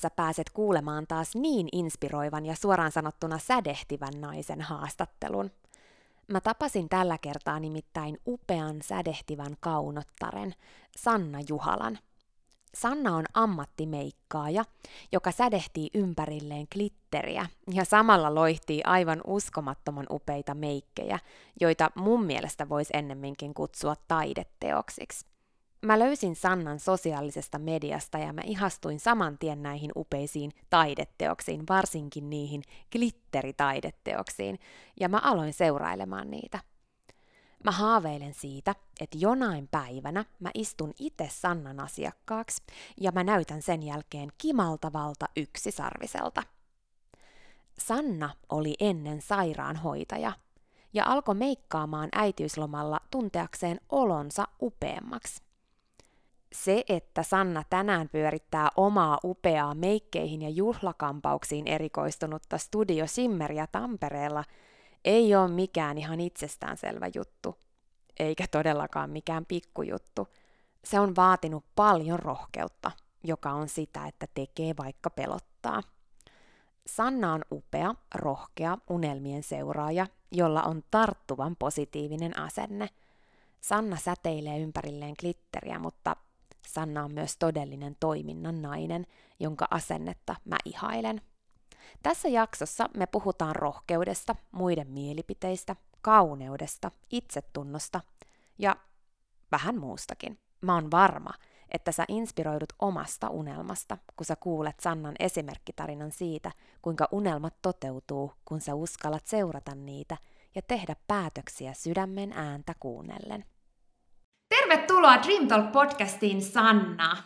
Sä pääset kuulemaan taas niin inspiroivan ja suoraan sanottuna sädehtivän naisen haastattelun. Mä tapasin tällä kertaa nimittäin upean sädehtivän kaunottaren, Sanna Juhalan. Sanna on ammattimeikkaaja, joka sädehtii ympärilleen glitteriä ja samalla loihtii aivan uskomattoman upeita meikkejä, joita mun mielestä voisi ennemminkin kutsua taideteoksiksi. Mä löysin Sannan sosiaalisesta mediasta ja mä ihastuin saman tien näihin upeisiin taideteoksiin, varsinkin niihin glitteritaideteoksiin, ja mä aloin seurailemaan niitä. Mä haaveilen siitä, että jonain päivänä mä istun itse Sannan asiakkaaksi ja mä näytän sen jälkeen kimaltavalta yksisarviselta. Sanna oli ennen sairaanhoitaja ja alkoi meikkaamaan äitiyslomalla tunteakseen olonsa upeammaksi se, että Sanna tänään pyörittää omaa upeaa meikkeihin ja juhlakampauksiin erikoistunutta Studio Simmeriä Tampereella, ei ole mikään ihan itsestäänselvä juttu, eikä todellakaan mikään pikkujuttu. Se on vaatinut paljon rohkeutta, joka on sitä, että tekee vaikka pelottaa. Sanna on upea, rohkea, unelmien seuraaja, jolla on tarttuvan positiivinen asenne. Sanna säteilee ympärilleen glitteriä, mutta Sanna on myös todellinen toiminnan nainen, jonka asennetta mä ihailen. Tässä jaksossa me puhutaan rohkeudesta, muiden mielipiteistä, kauneudesta, itsetunnosta ja vähän muustakin. Mä oon varma, että sä inspiroidut omasta unelmasta, kun sä kuulet Sannan esimerkkitarinan siitä, kuinka unelmat toteutuu, kun sä uskallat seurata niitä ja tehdä päätöksiä sydämen ääntä kuunnellen. Tervetuloa Dream Talk podcastiin, Sanna.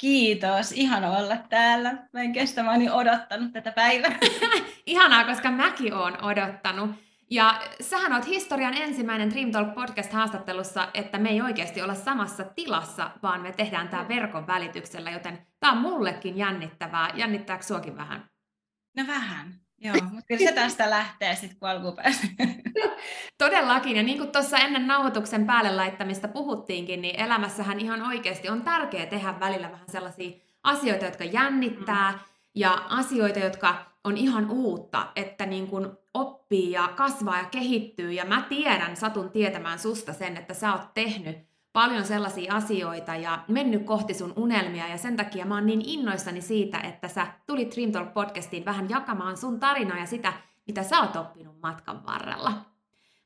Kiitos, ihana olla täällä. Mä en kestä, mä niin odottanut tätä päivää. Ihanaa, koska mäkin oon odottanut. Ja sähän oot historian ensimmäinen Dream Talk podcast-haastattelussa, että me ei oikeasti olla samassa tilassa, vaan me tehdään tämä verkon välityksellä, joten tämä on mullekin jännittävää. Jännittääkö suokin vähän? No vähän. Joo, mutta kyllä se tästä lähtee sitten, kun alkupäässä. Todellakin, ja niin kuin tuossa ennen nauhoituksen päälle laittamista puhuttiinkin, niin elämässähän ihan oikeasti on tärkeää tehdä välillä vähän sellaisia asioita, jotka jännittää, mm. ja asioita, jotka on ihan uutta, että niin kuin oppii ja kasvaa ja kehittyy, ja mä tiedän, satun tietämään susta sen, että sä oot tehnyt paljon sellaisia asioita ja mennyt kohti sun unelmia ja sen takia mä oon niin innoissani siitä, että sä tulit Dream Talk podcastiin vähän jakamaan sun tarinaa ja sitä, mitä sä oot oppinut matkan varrella.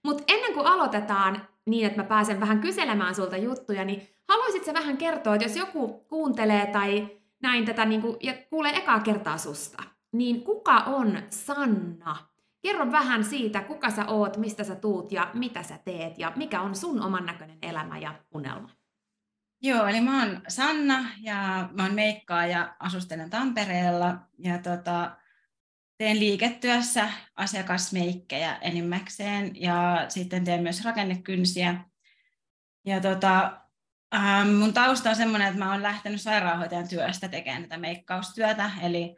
Mutta ennen kuin aloitetaan niin, että mä pääsen vähän kyselemään sulta juttuja, niin haluaisit sä vähän kertoa, että jos joku kuuntelee tai näin tätä niin kuin, ja kuulee ekaa kertaa susta, niin kuka on Sanna Kerro vähän siitä, kuka sä oot, mistä sä tuut ja mitä sä teet ja mikä on sun oman näköinen elämä ja unelma. Joo, eli mä oon Sanna ja mä oon meikkaaja, asustelen Tampereella ja tota, teen liiketyössä asiakasmeikkejä enimmäkseen ja sitten teen myös rakennekynsiä. Ja tota, ähm, mun tausta on semmoinen, että mä oon lähtenyt sairaanhoitajan työstä tekemään tätä meikkaustyötä, eli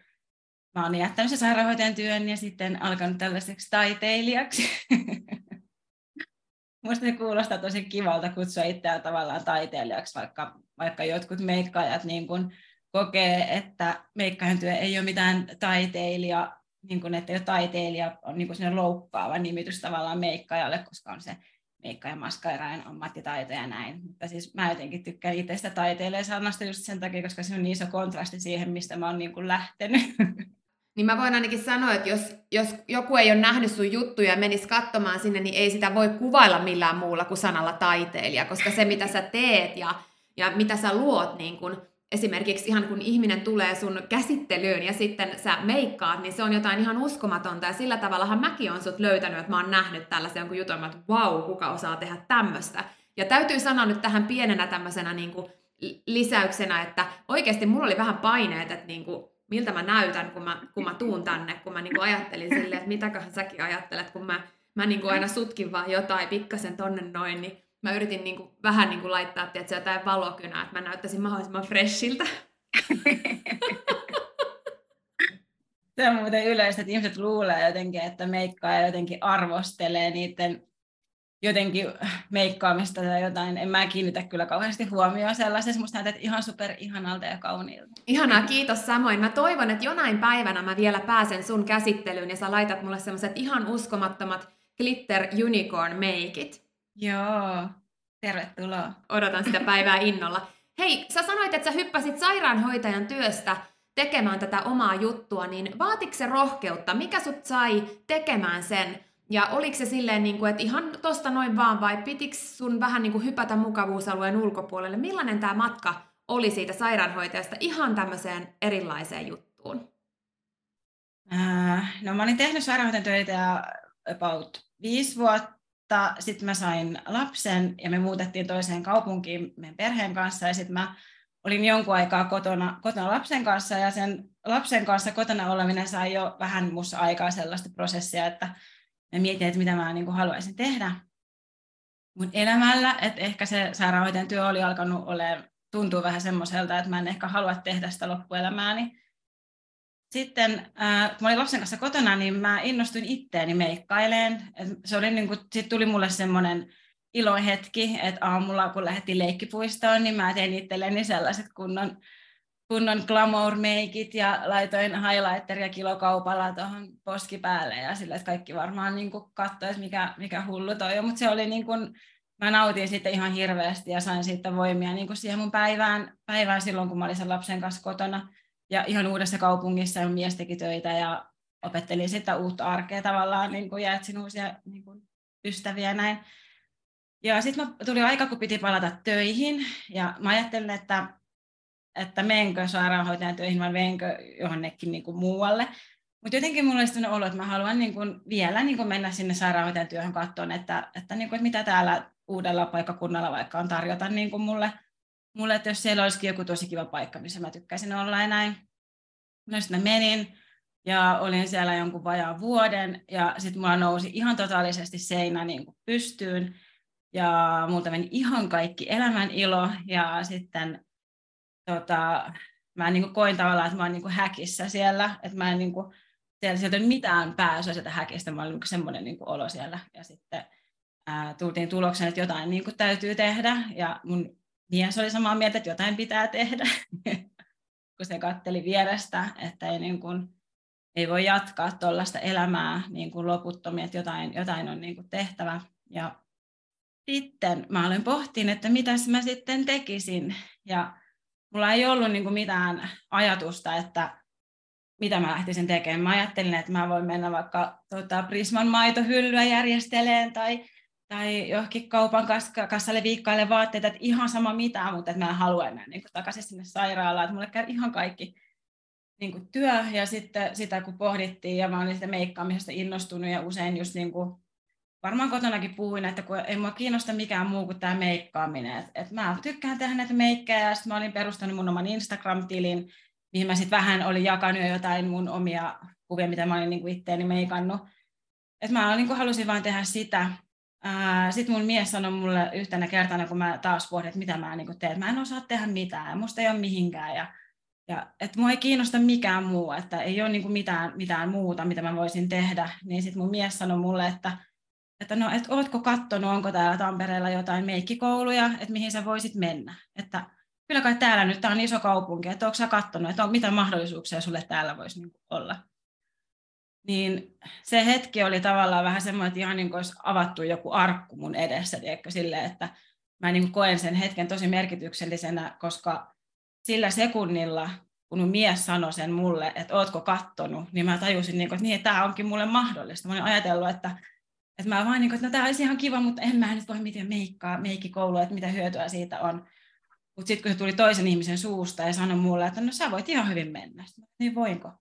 mä oon jättänyt sen sairaanhoitajan työn ja sitten alkanut tällaiseksi taiteilijaksi. Musta se kuulostaa tosi kivalta kutsua itseään tavallaan taiteilijaksi, vaikka, vaikka jotkut meikkaajat niin kun kokee, että meikkaajan työ ei ole mitään taiteilija, niin kun, että jo taiteilija on niin kun loukkaava nimitys tavallaan meikkaajalle, koska on se meikka- ja maskairain ammattitaito ja näin. Mutta siis mä jotenkin tykkään itsestä taiteilijasanasta just sen takia, koska se on niin iso kontrasti siihen, mistä mä oon niin kuin lähtenyt. Niin mä voin ainakin sanoa, että jos, jos joku ei ole nähnyt sun juttuja ja menisi katsomaan sinne, niin ei sitä voi kuvailla millään muulla kuin sanalla taiteilija, koska se mitä sä teet ja, ja mitä sä luot niin kun esimerkiksi ihan kun ihminen tulee sun käsittelyyn ja sitten sä meikkaat, niin se on jotain ihan uskomatonta. Ja sillä tavallahan mäkin on sut löytänyt, että mä oon nähnyt tällaisen jonkun jutun, että vau, kuka osaa tehdä tämmöistä. Ja täytyy sanoa nyt tähän pienenä tämmöisenä niin kuin lisäyksenä, että oikeasti mulla oli vähän paineet, että niin kuin, miltä mä näytän, kun mä, kun mä tuun tänne, kun mä niin kuin ajattelin silleen, että mitäköhän säkin ajattelet, kun mä, mä niin kuin aina sutkin vaan jotain pikkasen tonne noin, niin mä yritin niin kuin, vähän niin kuin laittaa tietysti, jotain valokynää, että mä näyttäisin mahdollisimman freshiltä. Se on muuten yleistä, että ihmiset luulee jotenkin, että meikkaa jotenkin arvostelee niiden jotenkin meikkaamista tai jotain. En mä kiinnitä kyllä kauheasti huomioon sellaisessa. Musta näytät ihan super ihanalta ja kauniilta. Ihanaa, kiitos samoin. Mä toivon, että jonain päivänä mä vielä pääsen sun käsittelyyn ja sä laitat mulle semmoiset ihan uskomattomat glitter unicorn meikit. Joo, tervetuloa. Odotan sitä päivää innolla. Hei, sä sanoit, että sä hyppäsit sairaanhoitajan työstä tekemään tätä omaa juttua, niin vaatiko se rohkeutta? Mikä sut sai tekemään sen? Ja oliko se silleen, niin kuin, että ihan tosta noin vaan, vai pitikö sun vähän niin kuin hypätä mukavuusalueen ulkopuolelle? Millainen tämä matka oli siitä sairaanhoitajasta ihan tämmöiseen erilaiseen juttuun? Äh, no mä olin tehnyt sairaanhoitajan töitä about viisi vuotta. Sitten mä sain lapsen ja me muutettiin toiseen kaupunkiin meidän perheen kanssa. Ja sitten mä olin jonkun aikaa kotona, kotona lapsen kanssa ja sen lapsen kanssa kotona oleminen sai jo vähän musta aikaa sellaista prosessia, että ja mietin, että mitä mä niin kuin haluaisin tehdä mun elämällä, että ehkä se sairaanhoitajan työ oli alkanut olemaan, tuntuu vähän semmoiselta, että mä en ehkä halua tehdä sitä loppuelämääni. Sitten äh, kun mä olin lapsen kanssa kotona, niin mä innostuin itteeni meikkaileen. Se oli niin kuin, sit tuli mulle semmoinen ilohetki, että aamulla kun lähdettiin leikkipuistoon, niin mä tein itselleni sellaiset kunnon kunnon glamour-meikit ja laitoin highlighteria kilokaupalla tuohon poskipäälle ja sille, että kaikki varmaan niin katsoisi, mikä, mikä hullu toi on, mutta se oli niin kuin, mä nautin sitten ihan hirveästi ja sain siitä voimia niin kuin siihen mun päivään, päivään silloin, kun mä olin sen lapsen kanssa kotona. Ja ihan uudessa kaupungissa ja mies teki töitä ja opettelin sitä uutta arkea tavallaan niin kuin, ja etsin uusia niin kuin, ystäviä näin. Ja sitten tuli aika, kun piti palata töihin. Ja mä ajattelin, että että menkö sairaanhoitajan töihin vai menkö johonnekin niin kuin muualle. Mutta jotenkin mulla oli sellainen olo, että mä haluan niin kuin vielä niin kuin mennä sinne sairaanhoitajan työhön katsomaan, että, että, niin kuin, että mitä täällä uudella paikkakunnalla vaikka on tarjota niin kuin mulle, mulle, että jos siellä olisikin joku tosi kiva paikka, missä mä tykkäisin olla ja näin. No sitten mä menin ja olin siellä jonkun vajaan vuoden ja sitten mulla nousi ihan totaalisesti seinä niin kuin pystyyn ja multa meni ihan kaikki elämän ilo ja sitten tota, mä niin kuin koin tavallaan, että mä oon niin kuin häkissä siellä, että mä en niin kuin, siellä, sieltä mitään pääsyä sieltä häkistä, mä olin niin semmoinen niin kuin olo siellä. Ja sitten ää, tultiin tulokseen, että jotain niin kuin täytyy tehdä, ja mun mies oli samaa mieltä, että jotain pitää tehdä, kun se katteli vierestä, että ei, niin kuin, ei voi jatkaa tuollaista elämää niin kuin loputtomia, että jotain, jotain on niin kuin tehtävä. Ja sitten mä olen pohtin, että mitäs mä sitten tekisin. Ja mulla ei ollut niin kuin mitään ajatusta, että mitä mä lähtisin tekemään. Mä ajattelin, että mä voin mennä vaikka tota, Prisman maitohyllyä järjesteleen tai, tai johonkin kaupan kassalle viikkaille vaatteita, että ihan sama mitä, mutta että mä en halua enää niin kuin, takaisin sinne sairaalaan. Että mulle käy ihan kaikki niin kuin työ ja sitten sitä kun pohdittiin ja mä olin sitä meikkaamisesta innostunut ja usein just niin kuin varmaan kotonakin puhuin, että kun ei mua kiinnosta mikään muu kuin tämä meikkaaminen. Et, et mä tykkään tehdä näitä meikkejä ja sitten mä olin perustanut mun oman Instagram-tilin, mihin mä sitten vähän olin jakanut jo jotain mun omia kuvia, mitä mä olin niinku itteeni meikannut. Et mä niinku halusin vain tehdä sitä. Sitten mun mies sanoi mulle yhtenä kertana, kun mä taas pohdin, että mitä mä niinku teen, että mä en osaa tehdä mitään, musta ei ole mihinkään. Ja, ja että mua ei kiinnosta mikään muu, että ei ole niinku mitään, mitään muuta, mitä mä voisin tehdä. Niin sitten mun mies sanoi mulle, että että no, et ootko kattonut, onko täällä Tampereella jotain meikkikouluja, että mihin sä voisit mennä. Että kyllä kai täällä nyt, tämä on iso kaupunki, että onko sä kattonut, että on, mitä mahdollisuuksia sulle täällä voisi niin olla. Niin se hetki oli tavallaan vähän semmoinen, että ihan niin kuin olisi avattu joku arkku mun edessä, tiedätkö, sille, että mä niin koen sen hetken tosi merkityksellisenä, koska sillä sekunnilla, kun mun mies sanoi sen mulle, että ootko kattonut, niin mä tajusin, niin kuin, että niin, tämä onkin mulle mahdollista. Mä olin ajatellut, että että mä vaan niin kuin, että no tämä olisi ihan kiva, mutta en mä nyt voi mitään meikkaa, meikkikoulua, että mitä hyötyä siitä on. Mutta sitten kun se tuli toisen ihmisen suusta ja sanoi mulle, että no sä voit ihan hyvin mennä. Sitten niin voinko?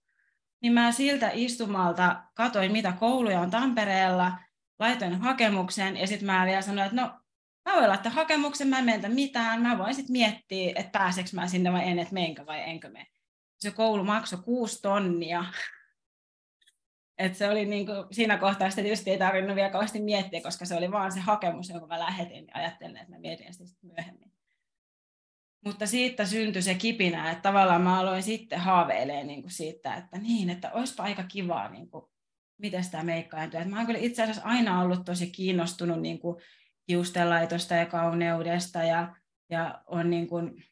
Niin mä siltä istumalta katoin, mitä kouluja on Tampereella, laitoin hakemuksen ja sitten mä vielä sanoin, että no mä voin laittaa hakemuksen, mä en menetä mitään, mä voin sitten miettiä, että pääseekö mä sinne vai en, että meenkö vai enkö mene. Se koulu maksoi kuusi tonnia. Et se oli niinku, siinä kohtaa sitä tietysti ei tarvinnut vielä kauheasti miettiä, koska se oli vaan se hakemus, jonka mä lähetin ja ajattelin, että mä mietin sitä sitten myöhemmin. Mutta siitä syntyi se kipinä, että tavallaan mä aloin sitten haaveilemaan niin kuin siitä, että niin, että olisipa aika kivaa, niin kuin, miten tämä meikkaantuu. Mä oon kyllä itse asiassa aina ollut tosi kiinnostunut niin kuin hiustenlaitosta ja kauneudesta ja, ja on niin kuin,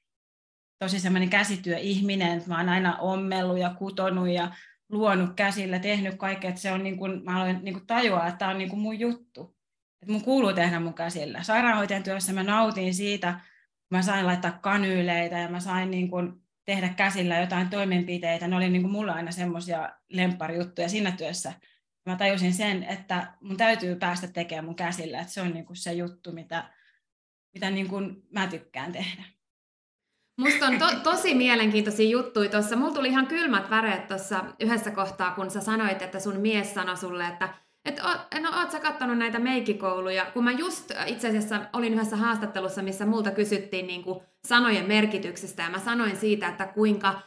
tosi semmoinen käsityöihminen, että mä oon aina ommellut ja kutonut ja luonut käsillä, tehnyt kaikkea, että se on niin kuin, mä aloin niin kuin tajua, että tämä on niin kuin mun juttu. Että mun kuuluu tehdä mun käsillä. Sairaanhoitajan työssä mä nautin siitä, mä sain laittaa kanyyleitä ja mä sain niin kuin tehdä käsillä jotain toimenpiteitä. Ne oli niin kuin mulle aina semmoisia lempparijuttuja siinä työssä. Mä tajusin sen, että mun täytyy päästä tekemään mun käsillä, että se on niin kuin se juttu, mitä, mitä niin kuin mä tykkään tehdä. Musta on to- tosi mielenkiintoisia juttuja tuossa. Mulla tuli ihan kylmät väreet tuossa yhdessä kohtaa, kun sä sanoit, että sun mies sanoi sulle, että et o, no oot sä kattonut näitä meikikouluja? Kun mä just äh, itse asiassa olin yhdessä haastattelussa, missä multa kysyttiin niin kuin sanojen merkityksestä, ja mä sanoin siitä, että kuinka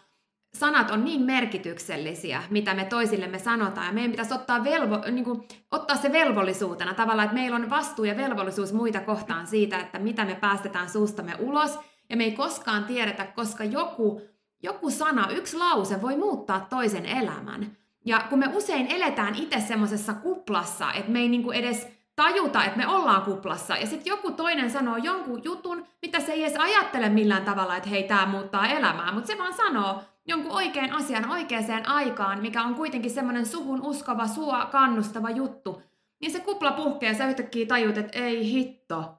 sanat on niin merkityksellisiä, mitä me toisillemme sanotaan, ja meidän pitäisi ottaa, velvo, niin kuin, ottaa se velvollisuutena tavallaan, että meillä on vastuu ja velvollisuus muita kohtaan siitä, että mitä me päästetään suustamme ulos, ja me ei koskaan tiedetä, koska joku, joku sana, yksi lause voi muuttaa toisen elämän. Ja kun me usein eletään itse semmoisessa kuplassa, että me ei niinku edes tajuta, että me ollaan kuplassa, ja sitten joku toinen sanoo jonkun jutun, mitä se ei edes ajattele millään tavalla, että hei, tämä muuttaa elämää, mutta se vaan sanoo jonkun oikean asian oikeaan aikaan, mikä on kuitenkin semmoinen suhun uskova, sua kannustava juttu, niin se kupla puhkee ja sä yhtäkkiä tajut, että ei hitto.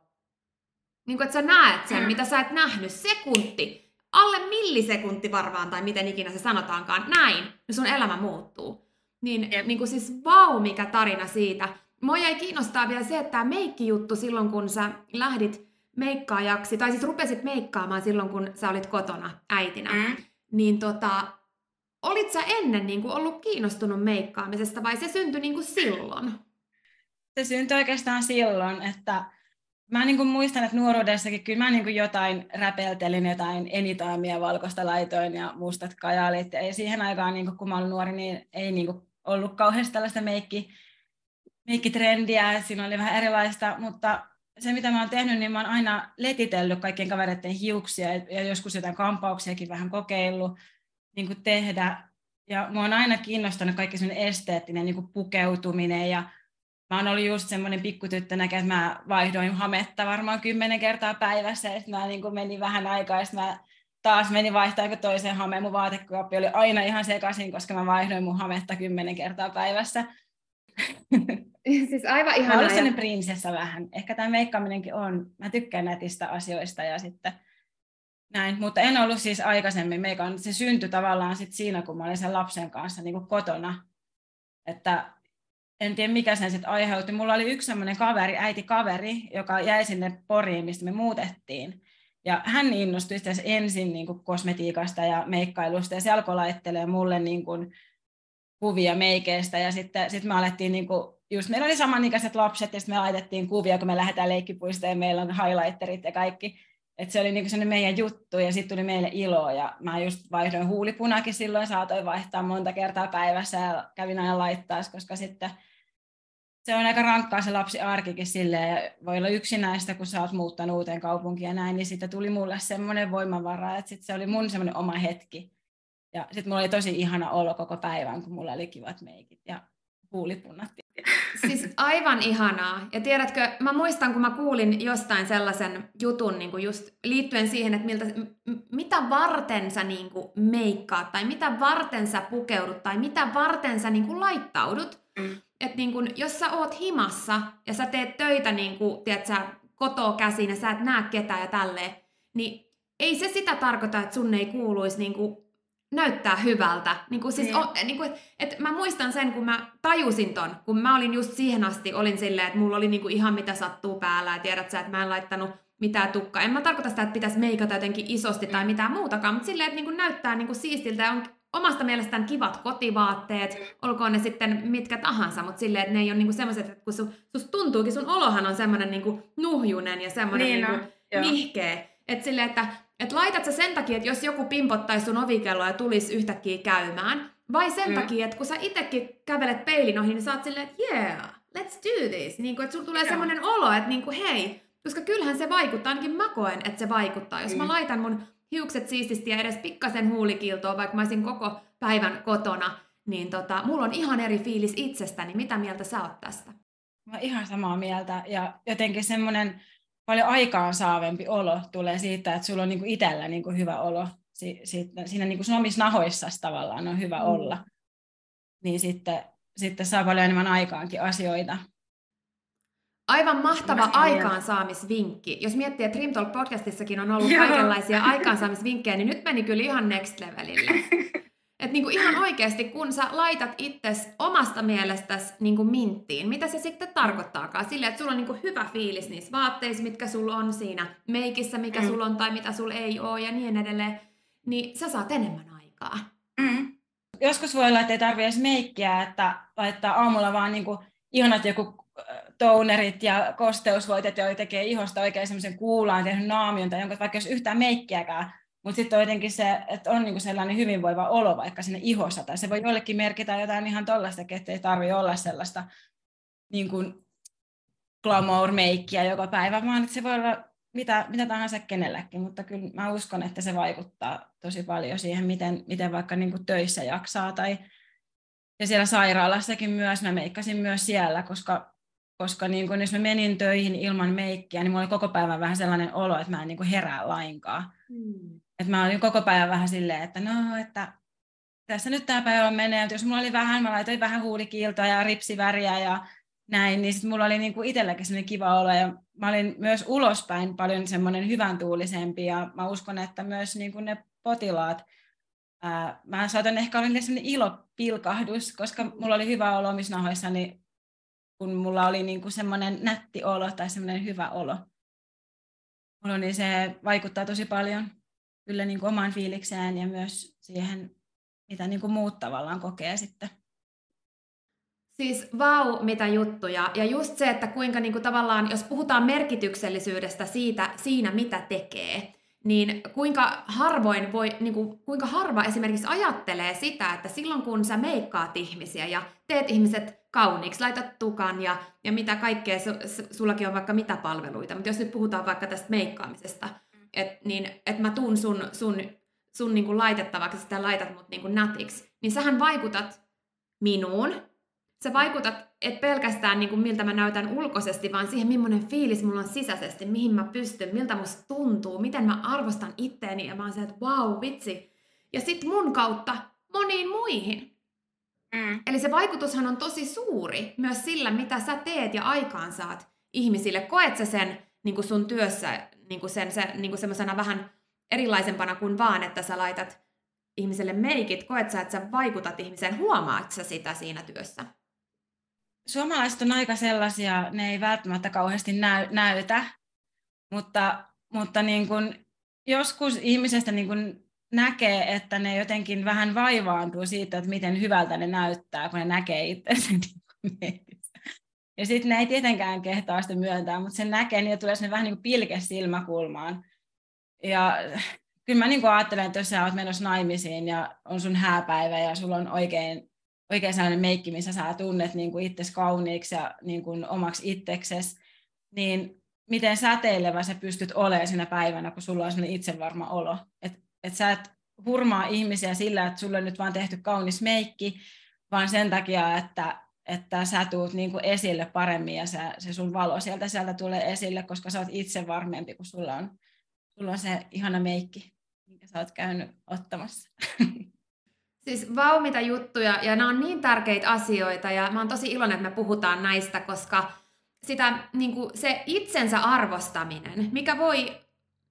Niin kuin, että sä näet sen, mm. mitä sä et nähnyt, sekunti alle millisekunti varmaan, tai miten ikinä se sanotaankaan, näin, niin sun elämä muuttuu. Niin, niin kuin siis vau, mikä tarina siitä. Mua jäi kiinnostaa vielä se, että tämä meikki-juttu silloin, kun sä lähdit meikkaajaksi, tai siis rupesit meikkaamaan silloin, kun sä olit kotona äitinä, mm. niin tota, olit sä ennen niin kuin ollut kiinnostunut meikkaamisesta, vai se syntyi niin kuin silloin? Se syntyi oikeastaan silloin, että Mä niin kuin muistan, että nuoruudessakin kyllä mä niin kuin jotain räpeltelin, jotain enitaamia, valkoista laitoin ja mustat kajalit. Ja siihen aikaan, niin kuin, kun mä olin nuori, niin ei niin kuin ollut kauheasti tällaista meikki, meikkitrendiä. Siinä oli vähän erilaista, mutta se mitä mä oon tehnyt, niin mä oon aina letitellyt kaikkien kavereiden hiuksia ja joskus jotain kampauksiakin vähän kokeillut niin kuin tehdä. Ja mä oon aina kiinnostanut kaikki esteettinen niin kuin pukeutuminen ja mä oon ollut just semmoinen pikkutyttönä, että mä vaihdoin hametta varmaan kymmenen kertaa päivässä, sitten mä niin menin vähän aikaa, ja mä taas menin vaihtaa toiseen hameen. Mun vaatekaappi oli aina ihan sekaisin, koska mä vaihdoin mun hametta kymmenen kertaa päivässä. Siis aivan ihan Mä sellainen prinsessa vähän. Ehkä tämä meikkaaminenkin on. Mä tykkään nätistä asioista ja sitten näin. Mutta en ollut siis aikaisemmin meikannut. Se syntyi tavallaan sit siinä, kun mä olin sen lapsen kanssa niin kuin kotona. Että en tiedä mikä sen sitten aiheutti. Mulla oli yksi semmoinen kaveri, äiti kaveri, joka jäi sinne Poriin, mistä me muutettiin. Ja hän innostui ensin niin kuin kosmetiikasta ja meikkailusta ja se alkoi laittelemaan mulle niin kuin kuvia meikeistä ja sitten sit me alettiin niin kuin, just meillä oli samanikäiset lapset ja sitten me laitettiin kuvia, kun me lähdetään leikkipuistoon ja meillä on highlighterit ja kaikki. Et se oli niinku meidän juttu ja sitten tuli meille ilo ja mä just vaihdoin huulipunakin silloin, saatoin vaihtaa monta kertaa päivässä ja kävin aina laittaa, koska sitten se on aika rankkaa se lapsi arkikin silleen, ja voi olla yksinäistä, kun sä oot muuttanut uuteen kaupunkiin ja näin, niin sitten tuli mulle semmoinen voimavara, että sit se oli mun semmoinen oma hetki. Ja sitten mulla oli tosi ihana olo koko päivän, kun mulla oli kivat meikit ja huulipunnat. Siis aivan ihanaa. Ja tiedätkö, mä muistan, kun mä kuulin jostain sellaisen jutun niin kuin just liittyen siihen, että miltä, m- mitä varten sä niin kuin meikkaat, tai mitä varten sä pukeudut, tai mitä varten sä niin kuin laittaudut. Mm että niin kun, jos sä oot himassa ja sä teet töitä niin kun, tiedät sä, kotoa käsin ja sä et näe ketään ja tälleen, niin ei se sitä tarkoita, että sun ei kuuluisi niin kun, näyttää hyvältä. Niin kuin siis, mm. niin kuin, et, et mä muistan sen, kun mä tajusin ton, kun mä olin just siihen asti, olin silleen, että mulla oli niin kuin ihan mitä sattuu päällä, ja tiedät sä, että mä en laittanut mitään tukkaa. En mä tarkoita sitä, että pitäisi meikata jotenkin isosti tai mitään muutakaan, mutta silleen, että niin näyttää niin siistiltä ja on omasta mielestään kivat kotivaatteet, olkoon ne sitten mitkä tahansa, mutta silleen, että ne ei ole niin semmoiset, että kun su, sus tuntuukin, sun olohan on semmoinen niin nuhjunen ja semmoinen niin niin nihkeä. Että silleen, että et laitat sä sen takia, että jos joku pimpottaisi sun ovikelloa ja tulisi yhtäkkiä käymään, vai sen mm. takia, että kun sä itsekin kävelet peilin ohi, niin sä oot silleen, että yeah, let's do this. Niin kuin, että sulla tulee semmoinen olo, että niin kuin, hei, koska kyllähän se vaikuttaa, ainakin mä koen, että se vaikuttaa. Jos mm. mä laitan mun hiukset siististi ja edes pikkasen huulikiltoa, vaikka mä olisin koko päivän kotona, niin tota, mulla on ihan eri fiilis itsestäni. Mitä mieltä sä oot tästä? Mä ihan samaa mieltä ja jotenkin semmoinen paljon aikaansaavempi olo tulee siitä, että sulla on niinku itsellä niinku hyvä olo. Si- si- siinä niinku sun omissa nahoissasi tavallaan on hyvä mm. olla. Niin sitten, sitten saa paljon enemmän aikaankin asioita. Aivan mahtava aikaansaamisvinkki. Jos miettii, että Dream Talk podcastissakin on ollut kaikenlaisia aikaansaamisvinkkejä, niin nyt meni kyllä ihan next levelille. Että niinku ihan oikeasti, kun sä laitat itses omasta mielestäsi niinku minttiin, mitä se sitten tarkoittaakaan? Silleen, että sulla on niinku hyvä fiilis niissä vaatteissa, mitkä sulla on siinä meikissä, mikä mm. sulla on tai mitä sulla ei ole ja niin edelleen, niin sä saat enemmän aikaa. Mm. Joskus voi olla, että ei tarvitse edes meikkiä, että laittaa aamulla vaan niinku ihanat joku tonerit ja kosteusvoitet, joita tekee ihosta oikein semmoisen kuulaan, tehnyt naamion tai jonka vaikka jos yhtään meikkiäkään, mutta sitten on jotenkin se, että on niinku sellainen hyvinvoiva olo vaikka sinne ihossa, tai se voi jollekin merkitä jotain ihan tollaista, että ei tarvitse olla sellaista niin kuin glamour-meikkiä joka päivä, vaan että se voi olla mitä, mitä tahansa kenellekin, mutta kyllä mä uskon, että se vaikuttaa tosi paljon siihen, miten, miten vaikka niin kuin töissä jaksaa tai ja siellä sairaalassakin myös, mä meikkasin myös siellä, koska koska niin kun jos mä menin töihin ilman meikkiä, niin mulla oli koko päivän vähän sellainen olo, että mä en niin kuin herää lainkaan. Mm. Että mä olin koko päivän vähän silleen, että no, että tässä nyt tämä päivä menee, että jos mulla oli vähän, mä laitoin vähän huulikiiltoa ja ripsiväriä ja näin, niin sitten mulla oli niin itselläkin sellainen kiva olo ja mä olin myös ulospäin paljon semmoinen hyvän tuulisempi ja mä uskon, että myös niin ne potilaat, ää, mä saatan ehkä olla sellainen ilopilkahdus, koska mulla oli hyvä olo omissa nahoissani kun mulla oli niin kuin semmoinen nätti olo tai semmoinen hyvä olo. Mulla niin se vaikuttaa tosi paljon kyllä niin kuin omaan fiilikseen ja myös siihen, mitä niin kuin muut tavallaan kokee sitten. Siis vau, mitä juttuja. Ja just se, että kuinka niin kuin tavallaan, jos puhutaan merkityksellisyydestä siitä, siinä mitä tekee, niin kuinka harvoin voi, niin kuin, kuinka harva esimerkiksi ajattelee sitä, että silloin kun sä meikkaat ihmisiä ja teet ihmiset kauniiksi, laitat tukan ja, ja mitä kaikkea, su, sullakin on vaikka mitä palveluita, mutta jos nyt puhutaan vaikka tästä meikkaamisesta, et, niin että mä tuun sun, sun, sun niin kuin laitettavaksi, sitä laitat mut niin kuin natiksi, niin sähän vaikutat minuun, sä vaikutat et pelkästään niin kuin miltä mä näytän ulkoisesti, vaan siihen millainen fiilis mulla on sisäisesti, mihin mä pystyn, miltä musta tuntuu, miten mä arvostan itteeni ja mä oon se, että wow, vitsi. Ja sit mun kautta moniin muihin. Mm. Eli se vaikutushan on tosi suuri myös sillä, mitä sä teet ja aikaansaat ihmisille. Koet sä sen niin kuin sun työssä niin kuin sen, se, niin kuin semmoisena vähän erilaisempana kuin vaan, että sä laitat ihmiselle meikit. Koet sä, että sä vaikutat ihmiseen? Huomaat sä sitä siinä työssä? Suomalaiset on aika sellaisia, ne ei välttämättä kauheasti näy, näytä, mutta, mutta niin kuin joskus ihmisestä niin kuin näkee, että ne jotenkin vähän vaivaantuu siitä, että miten hyvältä ne näyttää, kun ne näkee itsensä niin Ja sitten ne ei tietenkään kehtaa sitä myöntää, mutta sen näkee, niin tulee sinne vähän niin kuin pilke silmäkulmaan. Ja kyllä mä niin kuin ajattelen, että jos sä oot menossa naimisiin ja on sun hääpäivä ja sulla on oikein, oikein sellainen meikki, missä sä tunnet niin kuin itses kauniiksi ja niin kuin omaksi itseksesi, niin miten säteilevä sä pystyt olemaan siinä päivänä, kun sulla on sellainen itsevarma olo. Että että sä et hurmaa ihmisiä sillä, että sulle on nyt vaan tehty kaunis meikki, vaan sen takia, että, että sä tuut niin kuin esille paremmin ja sä, se sun valo sieltä sieltä tulee esille, koska sä oot itse varmempi, kun sulla on, sulla on se ihana meikki, minkä sä oot käynyt ottamassa. Siis vau mitä juttuja, ja nämä on niin tärkeitä asioita, ja mä oon tosi iloinen, että me puhutaan näistä, koska sitä, niin kuin se itsensä arvostaminen, mikä voi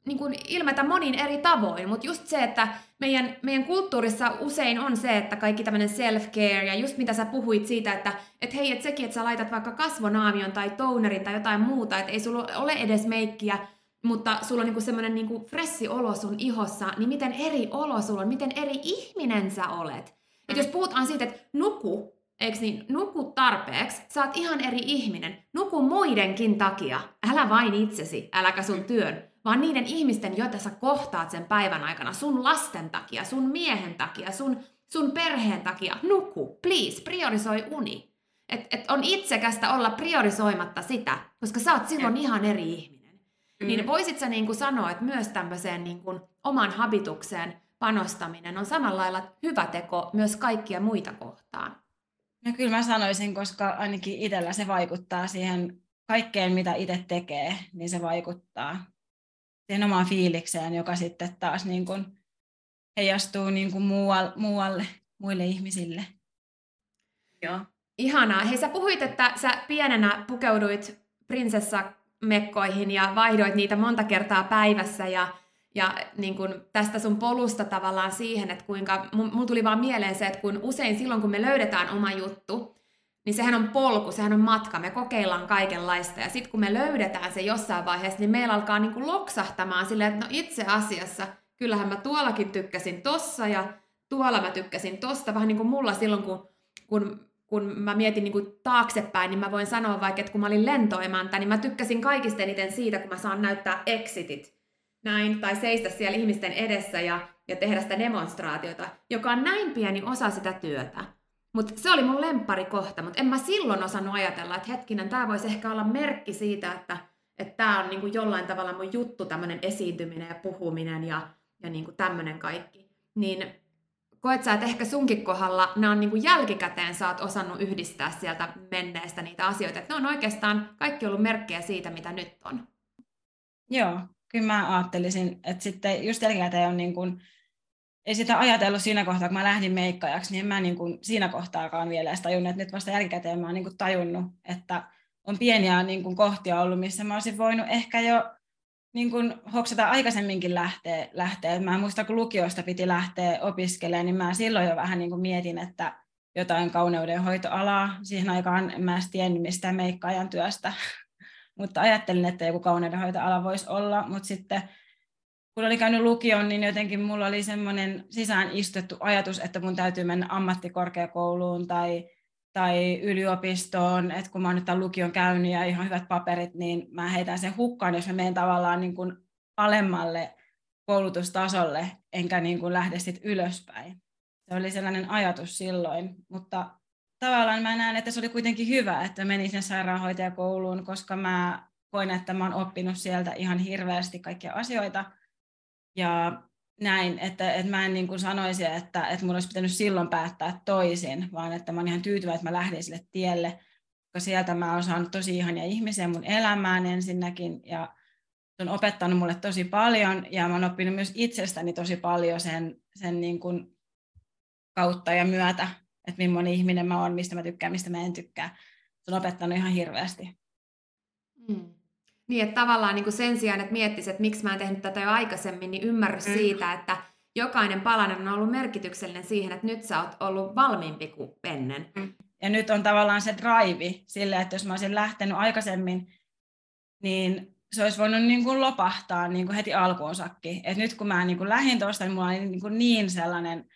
niin kuin ilmetä monin eri tavoin, mutta just se, että meidän, meidän kulttuurissa usein on se, että kaikki tämmöinen self-care ja just mitä sä puhuit siitä, että et hei, että sekin, että sä laitat vaikka kasvonaamion tai tonerin tai jotain muuta, että ei sulla ole edes meikkiä, mutta sulla on niinku semmoinen niinku fressi olo sun ihossa, niin miten eri olo sulla on, miten eri ihminen sä olet. Mm. Et jos puhutaan siitä, että nuku, eikö niin, nuku tarpeeksi, sä oot ihan eri ihminen. Nuku muidenkin takia, älä vain itsesi, äläkä sun työn, vaan niiden ihmisten, joita sä kohtaat sen päivän aikana, sun lasten takia, sun miehen takia, sun, sun perheen takia. Nuku, please, priorisoi uni. Et, et on itsekästä olla priorisoimatta sitä, koska sä oot silloin ihan eri ihminen. Mm. Niin voisit sä niin kuin sanoa, että myös tämmöiseen niin kuin oman habitukseen panostaminen on samalla lailla hyvä teko myös kaikkia muita kohtaan? No kyllä mä sanoisin, koska ainakin itsellä se vaikuttaa siihen kaikkeen, mitä itse tekee, niin se vaikuttaa siihen omaan fiilikseen, joka sitten taas niin kuin heijastuu niin kuin muualle, muualle, muille ihmisille. Joo. Ihanaa. Hei, sä puhuit, että sä pienenä pukeuduit prinsessamekkoihin ja vaihdoit niitä monta kertaa päivässä ja, ja niin kun tästä sun polusta tavallaan siihen, että kuinka, mulla tuli vaan mieleen se, että kun usein silloin kun me löydetään oma juttu, niin sehän on polku, sehän on matka, me kokeillaan kaikenlaista. Ja sitten kun me löydetään se jossain vaiheessa, niin meillä alkaa niin kuin loksahtamaan silleen, että no itse asiassa, kyllähän mä tuollakin tykkäsin tossa ja tuolla mä tykkäsin tosta, vähän niin kuin mulla silloin, kun, kun kun mä mietin niin kuin taaksepäin, niin mä voin sanoa vaikka, että kun mä olin lentoemäntä, niin mä tykkäsin kaikista eniten siitä, kun mä saan näyttää exitit. Näin, tai seistä siellä ihmisten edessä ja, ja tehdä sitä demonstraatiota, joka on näin pieni osa sitä työtä. Mutta se oli mun kohta, mutta en mä silloin osannut ajatella, että hetkinen, tämä voisi ehkä olla merkki siitä, että tämä on niinku jollain tavalla mun juttu, tämmöinen esiintyminen ja puhuminen ja, ja niinku tämmöinen kaikki. Niin koet sä, että ehkä sunkin kohdalla nämä on niin kuin jälkikäteen sä oot osannut yhdistää sieltä menneestä niitä asioita, että ne on oikeastaan kaikki ollut merkkejä siitä, mitä nyt on? Joo, kyllä mä ajattelisin, että sitten just jälkikäteen on niin kuin, ei sitä ajatellut siinä kohtaa, kun mä lähdin meikkaajaksi, niin en mä niin kuin siinä kohtaakaan vielä edes tajunnut, että nyt vasta jälkikäteen mä oon niin kuin tajunnut, että on pieniä niin kuin kohtia ollut, missä mä olisin voinut ehkä jo niin kuin hoksata aikaisemminkin lähteä, lähteä. Mä muistan, kun lukiosta piti lähteä opiskelemaan, niin mä silloin jo vähän niin kuin mietin, että jotain kauneudenhoitoalaa. Siihen aikaan mä en tiennyt mistään meikkaajan työstä, mutta ajattelin, että joku kauneudenhoitoala voisi olla, mutta sitten kun oli käynyt lukion, niin jotenkin mulla oli semmoinen sisään istettu ajatus, että mun täytyy mennä ammattikorkeakouluun tai tai yliopistoon, että kun mä oon nyt tämän lukion käynyt ja ihan hyvät paperit, niin mä heitän sen hukkaan, jos mä menen tavallaan niin kuin alemmalle koulutustasolle, enkä niin kuin lähde sitten ylöspäin. Se oli sellainen ajatus silloin, mutta tavallaan mä näen, että se oli kuitenkin hyvä, että menin sen sairaanhoitajakouluun, koska mä koin, että mä oon oppinut sieltä ihan hirveästi kaikkia asioita. Ja näin, että, että mä en niin kuin sanoisi, että, että mun olisi pitänyt silloin päättää toisin, vaan että mä oon ihan tyytyväinen, että mä lähdin sille tielle, koska sieltä mä oon saanut tosi ihania ihmisiä mun elämään ensinnäkin, ja se on opettanut mulle tosi paljon, ja mä oon oppinut myös itsestäni tosi paljon sen, sen niin kuin kautta ja myötä, että millainen ihminen mä oon, mistä mä tykkään, mistä mä en tykkää. Se on opettanut ihan hirveästi. Mm. Niin, että tavallaan niin kuin sen sijaan, että miettisi, että miksi mä en tehnyt tätä jo aikaisemmin, niin ymmärrys mm. siitä, että jokainen palanen on ollut merkityksellinen siihen, että nyt sä oot ollut valmiimpi kuin ennen. Mm. Ja nyt on tavallaan se drive sille, että jos mä olisin lähtenyt aikaisemmin, niin se olisi voinut niin kuin lopahtaa niin kuin heti alkuunsakin. Et nyt kun mä niin kuin lähdin tuosta, niin mulla oli niin, kuin niin sellainen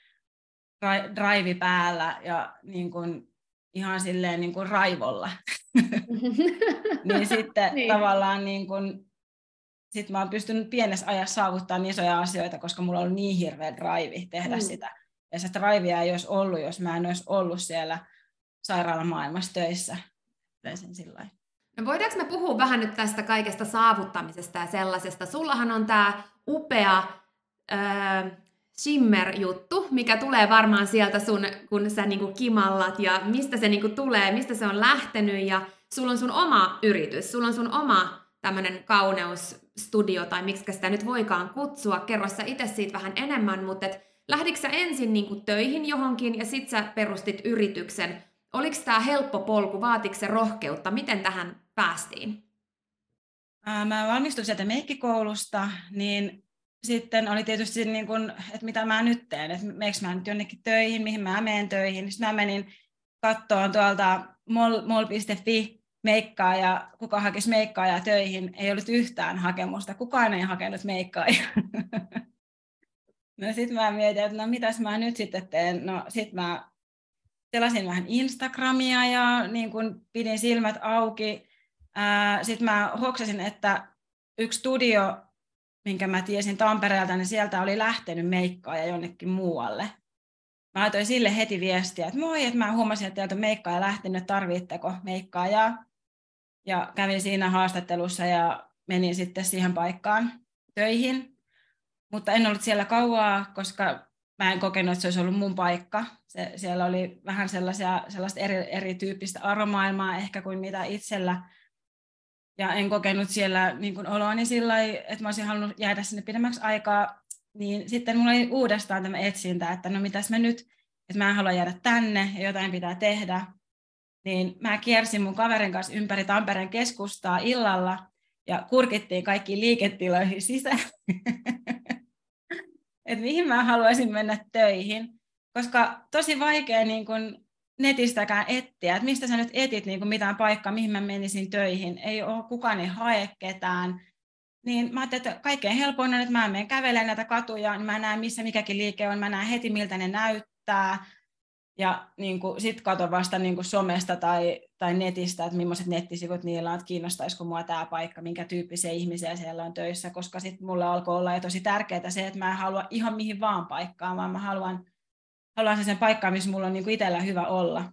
drive päällä ja niin kuin ihan silleen niin kuin raivolla. niin sitten niin. tavallaan niin kuin, sit mä oon pystynyt pienessä ajassa saavuttamaan niin isoja asioita, koska mulla on ollut niin hirveä drive tehdä mm. sitä. Ja se drivea ei olisi ollut, jos mä en olisi ollut siellä sairaalamaailmassa töissä. Sillä no voidaanko me puhua vähän nyt tästä kaikesta saavuttamisesta ja sellaisesta? Sullahan on tämä upea öö, shimmer-juttu, mikä tulee varmaan sieltä sun, kun sä niinku kimallat ja mistä se niinku tulee, mistä se on lähtenyt ja sulla on sun oma yritys, sulla on sun oma tämmöinen kauneusstudio tai miksi sitä nyt voikaan kutsua. Kerro sä itse siitä vähän enemmän, mutta et lähdikö sä ensin niinku töihin johonkin ja sit sä perustit yrityksen. Oliko tämä helppo polku, vaatiko se rohkeutta, miten tähän päästiin? Mä valmistuin sieltä meikkikoulusta, niin sitten oli tietysti, niin kuin, että mitä mä nyt teen, että meneekö mä nyt jonnekin töihin, mihin mä menen töihin. Sitten mä menin kattoon tuolta mol.fi meikkaa ja kuka hakisi meikkaa ja töihin, ei ollut yhtään hakemusta. Kukaan ei hakenut meikkaa. no sitten mä mietin, että no mitäs mä nyt sitten teen. No sitten mä selasin vähän Instagramia ja niin kun pidin silmät auki. Sitten mä hoksasin, että yksi studio, minkä mä tiesin Tampereelta, niin sieltä oli lähtenyt meikkaaja jonnekin muualle. Mä laitoin sille heti viestiä, että moi, että mä huomasin, että teiltä on meikkaaja lähtenyt, tarvitteko meikkaajaa. Ja kävin siinä haastattelussa ja menin sitten siihen paikkaan töihin. Mutta en ollut siellä kauaa, koska mä en kokenut, että se olisi ollut mun paikka. Se, siellä oli vähän sellaisia, sellaista eri, erityyppistä aromaailmaa ehkä kuin mitä itsellä. Ja en kokenut siellä niin kuin oloani sillä että mä olisin halunnut jäädä sinne pidemmäksi aikaa. Niin sitten mulla oli uudestaan tämä etsintä, että no mitäs mä nyt, että mä en halua jäädä tänne ja jotain pitää tehdä. Niin mä kiersin mun kaverin kanssa ympäri Tampereen keskustaa illalla ja kurkittiin kaikki liiketiloihin sisään. että mihin mä haluaisin mennä töihin, koska tosi vaikea niin kun netistäkään etsiä, että mistä sä nyt etit niin kun mitään paikkaa, mihin mä menisin töihin, ei ole, kukaan ei hae ketään, niin mä ajattelin, että kaikkein helpoin on, että mä menen kävelemään näitä katuja, niin mä näen missä mikäkin liike on, mä näen heti miltä ne näyttää, ja niin sitten katon vasta niin kuin somesta tai, tai netistä, että millaiset nettisivut niillä on, että kiinnostaisiko mua tämä paikka, minkä tyyppisiä ihmisiä siellä on töissä, koska sitten mulle alkoi olla jo tosi tärkeää se, että mä en halua ihan mihin vaan paikkaan, vaan mä haluan, haluan sen paikkaan, missä mulla on niin kuin itsellä hyvä olla.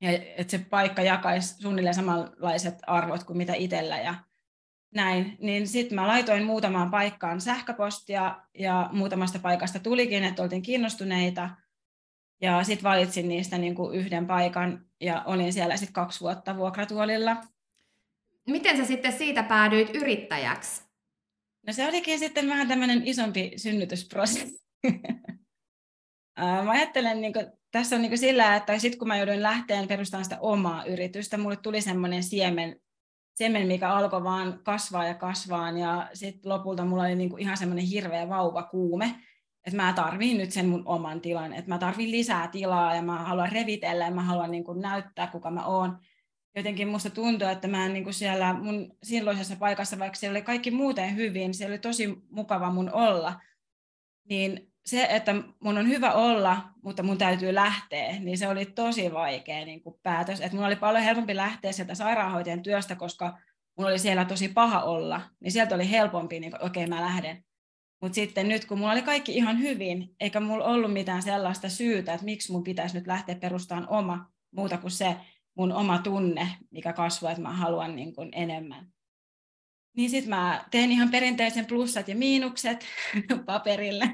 Ja että se paikka jakaisi suunnilleen samanlaiset arvot kuin mitä itsellä ja näin. Niin sitten mä laitoin muutamaan paikkaan sähköpostia ja muutamasta paikasta tulikin, että oltiin kiinnostuneita – ja sitten valitsin niistä niin kuin yhden paikan ja olin siellä sitten kaksi vuotta vuokratuolilla. Miten sä sitten siitä päädyit yrittäjäksi? No se olikin sitten vähän tämmöinen isompi synnytysprosessi. mä ajattelen, niin kuin, tässä on niin kuin sillä, että sitten kun mä jouduin lähteen perustamaan sitä omaa yritystä, mulle tuli semmoinen siemen, siemen, mikä alkoi vaan kasvaa ja kasvaa, ja sitten lopulta mulla oli niin kuin ihan semmoinen hirveä vauvakuume, että mä tarviin nyt sen mun oman tilan, että mä tarviin lisää tilaa ja mä haluan revitellä ja mä haluan niin kuin näyttää, kuka mä oon. Jotenkin musta tuntuu, että mä en niin kuin siellä mun silloisessa paikassa, vaikka siellä oli kaikki muuten hyvin, se oli tosi mukava mun olla, niin se, että mun on hyvä olla, mutta mun täytyy lähteä, niin se oli tosi vaikea niin kuin päätös. Että mun oli paljon helpompi lähteä sieltä sairaanhoitajan työstä, koska mun oli siellä tosi paha olla, niin sieltä oli helpompi, niin okei okay, mä lähden. Mutta sitten nyt, kun mulla oli kaikki ihan hyvin, eikä mulla ollut mitään sellaista syytä, että miksi mun pitäisi nyt lähteä perustamaan oma, muuta kuin se mun oma tunne, mikä kasvoi, että mä haluan niin kuin enemmän. Niin sitten mä teen ihan perinteisen plussat ja miinukset paperille.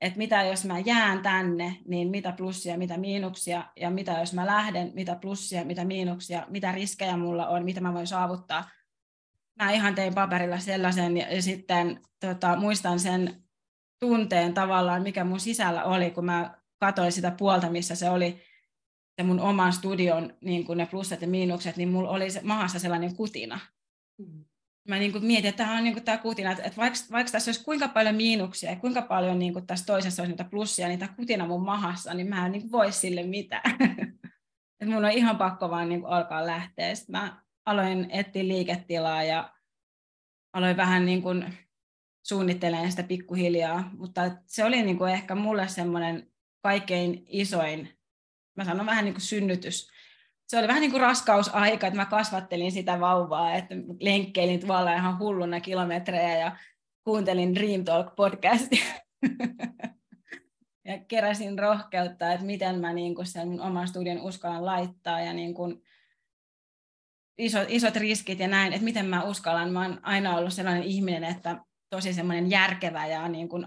Että mitä jos mä jään tänne, niin mitä plussia, mitä miinuksia, ja mitä jos mä lähden, mitä plussia, mitä miinuksia, mitä riskejä mulla on, mitä mä voin saavuttaa – mä ihan tein paperilla sellaisen ja, sitten tota, muistan sen tunteen tavallaan, mikä mun sisällä oli, kun mä katsoin sitä puolta, missä se oli se mun oman studion niin kuin ne plussat ja miinukset, niin mulla oli se, mahassa sellainen kutina. Mm. Mä niin kuin mietin, että tämä on niin kuin tämä kutina, että, vaikka, vaikka tässä olisi kuinka paljon miinuksia ja kuinka paljon niin kuin tässä toisessa olisi niitä plussia, niin tämä kutina mun mahassa, niin mä en niin voi sille mitään. että mun on ihan pakko vaan niin kuin alkaa lähteä. Sitten mä aloin etsiä liiketilaa ja aloin vähän niin kuin suunnittelemaan sitä pikkuhiljaa, mutta se oli niin kuin ehkä mulle semmoinen kaikkein isoin, mä sanon vähän niin kuin synnytys. Se oli vähän niin kuin raskausaika, että mä kasvattelin sitä vauvaa, että lenkkeilin tuolla ihan hulluna kilometrejä ja kuuntelin Dream Talk podcastia. ja keräsin rohkeutta, että miten mä niin kuin sen mun oman studion uskallan laittaa ja niin kuin isot, isot riskit ja näin, että miten mä uskallan. Mä oon aina ollut sellainen ihminen, että tosi semmoinen järkevä ja niin kuin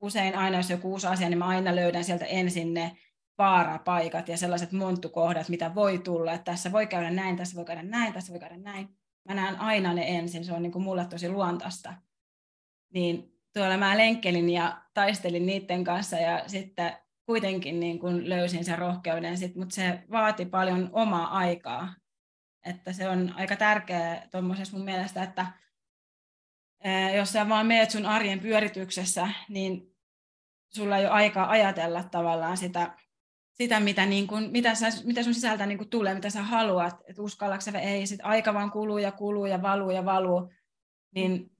usein aina, jos joku uusi asia, niin mä aina löydän sieltä ensin ne vaarapaikat ja sellaiset monttukohdat, mitä voi tulla, että tässä voi käydä näin, tässä voi käydä näin, tässä voi käydä näin. Mä näen aina ne ensin, se on niin kuin mulle tosi luontaista. Niin tuolla mä lenkkelin ja taistelin niiden kanssa ja sitten kuitenkin niin kuin löysin sen rohkeuden, sit, mutta se vaati paljon omaa aikaa että se on aika tärkeää tuommoisessa mun mielestä, että jos sä vaan meet sun arjen pyörityksessä, niin sulla ei ole aikaa ajatella tavallaan sitä sitä, mitä, niin kuin, mitä, sä, mitä sun sisältä niin kuin tulee, mitä sä haluat, että uskallatko vai ei, sit aika vaan kuluu ja kuluu ja valuu ja valuu, niin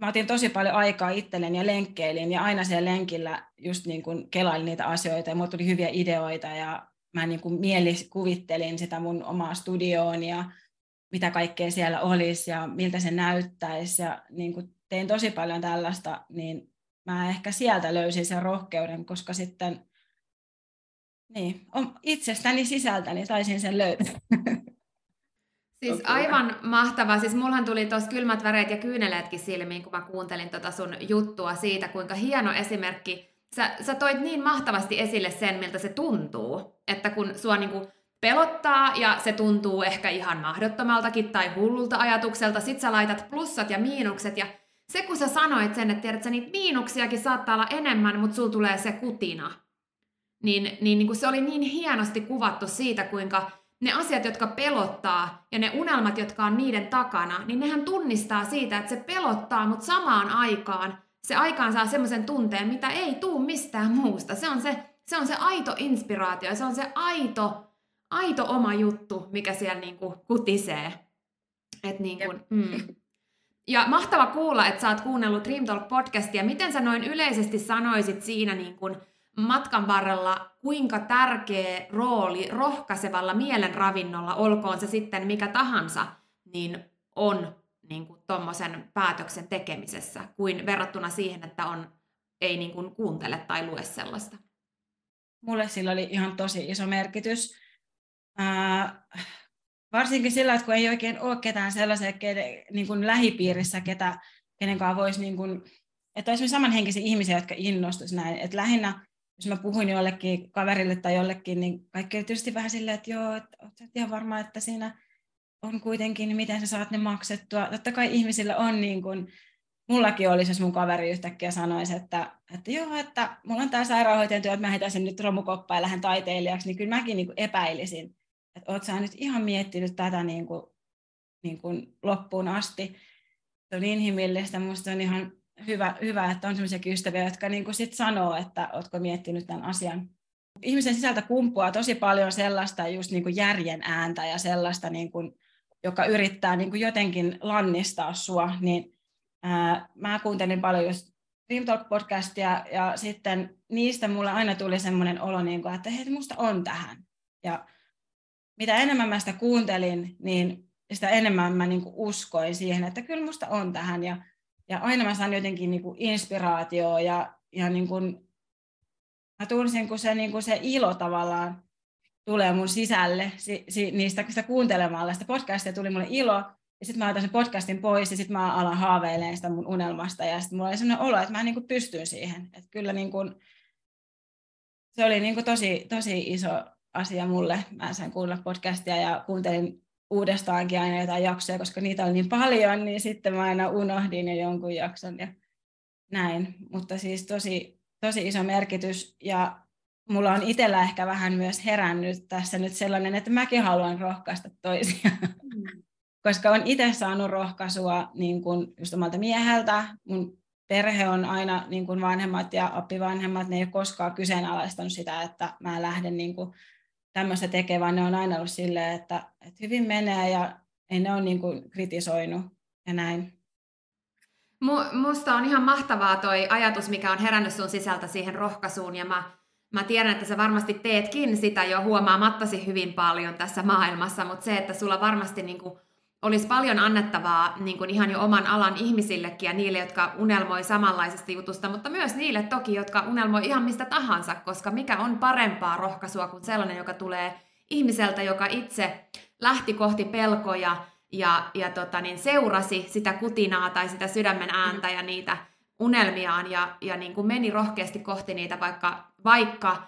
mä otin tosi paljon aikaa itselleni ja lenkkeilin ja aina siellä lenkillä just niin kuin kelailin niitä asioita ja mulla tuli hyviä ideoita ja mä niin kuin mielikuvittelin sitä mun omaa studioon ja mitä kaikkea siellä olisi ja miltä se näyttäisi ja niin kuin tein tosi paljon tällaista, niin mä ehkä sieltä löysin sen rohkeuden, koska sitten niin, itsestäni sisältäni taisin sen löytää. Siis aivan mahtavaa. Siis mullahan tuli tuossa kylmät väreet ja kyyneleetkin silmiin, kun mä kuuntelin tota sun juttua siitä, kuinka hieno esimerkki. Sä, sä toit niin mahtavasti esille sen, miltä se tuntuu. Että kun sua niinku pelottaa ja se tuntuu ehkä ihan mahdottomaltakin tai hullulta ajatukselta, sit sä laitat plussat ja miinukset ja se kun sä sanoit sen, että tiedät, sä niitä miinuksiakin saattaa olla enemmän, mutta sulla tulee se kutina. Niin, niin, niin kuin se oli niin hienosti kuvattu siitä, kuinka ne asiat, jotka pelottaa ja ne unelmat, jotka on niiden takana, niin nehän tunnistaa siitä, että se pelottaa, mutta samaan aikaan se aikaan saa semmoisen tunteen, mitä ei tuu mistään muusta. Se on se, se, on se aito inspiraatio, se on se aito, aito oma juttu, mikä siellä niinku kutisee. Et niinku, mm. Ja mahtava kuulla, että sä oot kuunnellut Dream Talk podcastia. Miten sä noin yleisesti sanoisit siinä niin kun matkan varrella, kuinka tärkeä rooli rohkaisevalla mielenravinnolla, olkoon se sitten mikä tahansa, niin on niin kuin tommosen päätöksen tekemisessä, kuin verrattuna siihen, että on, ei niin kuin kuuntele tai lue sellaista? Mulle sillä oli ihan tosi iso merkitys. Ää, varsinkin sillä, että kun ei oikein ole ketään sellaisia niin kuin lähipiirissä, ketä, kenen kanssa voisi, niin kuin, että olisi samanhenkisiä ihmisiä, jotka innostuisivat näin. Että lähinnä jos mä puhuin jollekin kaverille tai jollekin, niin kaikki oli tietysti vähän silleen, että joo, että oot ihan varma, että siinä on kuitenkin, niin miten sä saat ne maksettua. Totta kai ihmisillä on niin kuin, mullakin olisi, jos mun kaveri yhtäkkiä sanoisi, että, että joo, että mulla on tämä sairaanhoitajan työ, että mä heitäisin nyt romukoppaa ja lähden taiteilijaksi, niin kyllä mäkin niin kuin epäilisin, että oot sä nyt ihan miettinyt tätä niin kuin, niin kuin loppuun asti. Se on inhimillistä, musta on ihan hyvä, hyvä että on sellaisia ystäviä, jotka niin kuin sit sanoo, että oletko miettinyt tämän asian. Ihmisen sisältä kumpuaa tosi paljon sellaista just niin kuin järjen ääntä ja sellaista, niin kuin, joka yrittää niin kuin jotenkin lannistaa sua. Niin, ää, mä kuuntelin paljon just Dream Talk-podcastia ja sitten niistä mulle aina tuli semmoinen olo, niin kuin, että hei, musta on tähän. Ja mitä enemmän mä sitä kuuntelin, niin sitä enemmän mä niin kuin uskoin siihen, että kyllä musta on tähän. Ja ja aina mä saan jotenkin niin kuin inspiraatioa ja, ja niin kuin, mä tunsin, kun se, niin kuin se ilo tavallaan tulee mun sisälle si, si, niistä sitä kuuntelemalla. Sitä podcastia tuli mulle ilo, ja sitten mä otan sen podcastin pois, ja sitten mä alan haaveilemaan sitä mun unelmasta, ja sitten mulla oli sellainen olo, että mä niin kuin pystyn siihen. Että kyllä niin kuin, se oli niin kuin tosi, tosi iso asia mulle. Mä sain kuulla podcastia ja kuuntelin uudestaankin aina jotain jaksoja, koska niitä oli niin paljon, niin sitten mä aina unohdin jo jonkun jakson ja näin. Mutta siis tosi, tosi iso merkitys ja mulla on itsellä ehkä vähän myös herännyt tässä nyt sellainen, että mäkin haluan rohkaista toisia. Mm. koska on itse saanut rohkaisua niin kuin just omalta mieheltä. Mun perhe on aina, niin kuin vanhemmat ja oppivanhemmat, ne ei ole koskaan kyseenalaistanut sitä, että mä lähden niin kuin tämmöistä tekee, vaan ne on aina ollut silleen, että, että hyvin menee ja ei ne ole niin kuin kritisoinut ja näin. Musta on ihan mahtavaa toi ajatus, mikä on herännyt sun sisältä siihen rohkaisuun ja mä, mä tiedän, että sä varmasti teetkin sitä jo huomaamattasi hyvin paljon tässä maailmassa, mutta se, että sulla varmasti niin kuin olisi paljon annettavaa niin kuin ihan jo oman alan ihmisillekin ja niille, jotka unelmoi samanlaisesta jutusta, mutta myös niille toki, jotka unelmoi ihan mistä tahansa, koska mikä on parempaa rohkaisua kuin sellainen, joka tulee ihmiseltä, joka itse lähti kohti pelkoja ja, ja tota, niin seurasi sitä kutinaa tai sitä sydämen ääntä ja niitä unelmiaan ja, ja niin kuin meni rohkeasti kohti niitä, vaikka, vaikka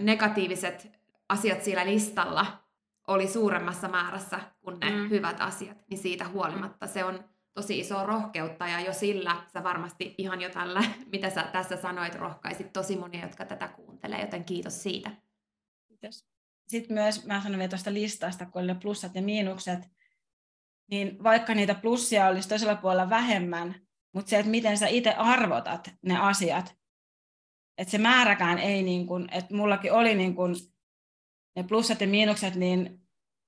negatiiviset asiat siellä listalla oli suuremmassa määrässä kuin ne mm. hyvät asiat, niin siitä huolimatta se on tosi iso rohkeutta ja jo sillä sä varmasti ihan jo tällä, mitä sä tässä sanoit, rohkaisit tosi monia, jotka tätä kuuntelee, joten kiitos siitä. Kiitos. Sitten myös mä sanon vielä tuosta listasta, kun oli plussat ja miinukset, niin vaikka niitä plussia olisi toisella puolella vähemmän, mutta se, että miten sä itse arvotat ne asiat, että se määräkään ei niin kuin, että mullakin oli niin kuin ne plussat ja miinukset, niin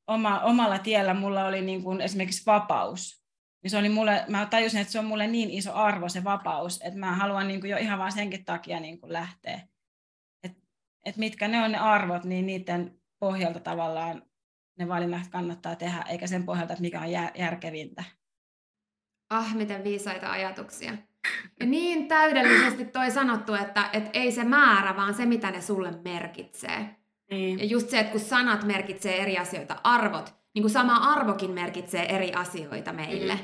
oma, omalla tiellä mulla oli niin kuin esimerkiksi vapaus. Niin se oli mulle, mä tajusin, että se on mulle niin iso arvo se vapaus, että mä haluan niin kuin jo ihan vaan senkin takia niin kuin lähteä. Et, et mitkä ne on ne arvot, niin niiden pohjalta tavallaan ne valinnat kannattaa tehdä, eikä sen pohjalta, että mikä on järkevintä. Ah, miten viisaita ajatuksia. Ja niin täydellisesti toi sanottu, että, että ei se määrä, vaan se, mitä ne sulle merkitsee. Niin. Ja just se, että kun sanat merkitsee eri asioita, arvot, niin kuin sama arvokin merkitsee eri asioita meille. Mm.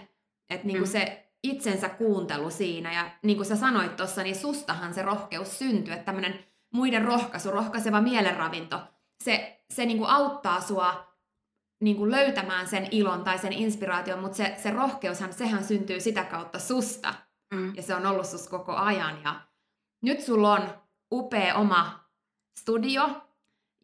Että niin kuin mm. se itsensä kuuntelu siinä, ja niin kuin sä sanoit tuossa, niin sustahan se rohkeus syntyy, että tämmöinen muiden rohkaisu, rohkaiseva mielenravinto, se, se niin kuin auttaa sua niin kuin löytämään sen ilon tai sen inspiraation, mutta se, se rohkeushan, sehän syntyy sitä kautta susta. Mm. Ja se on ollut sus koko ajan. Ja nyt sulla on upea oma studio.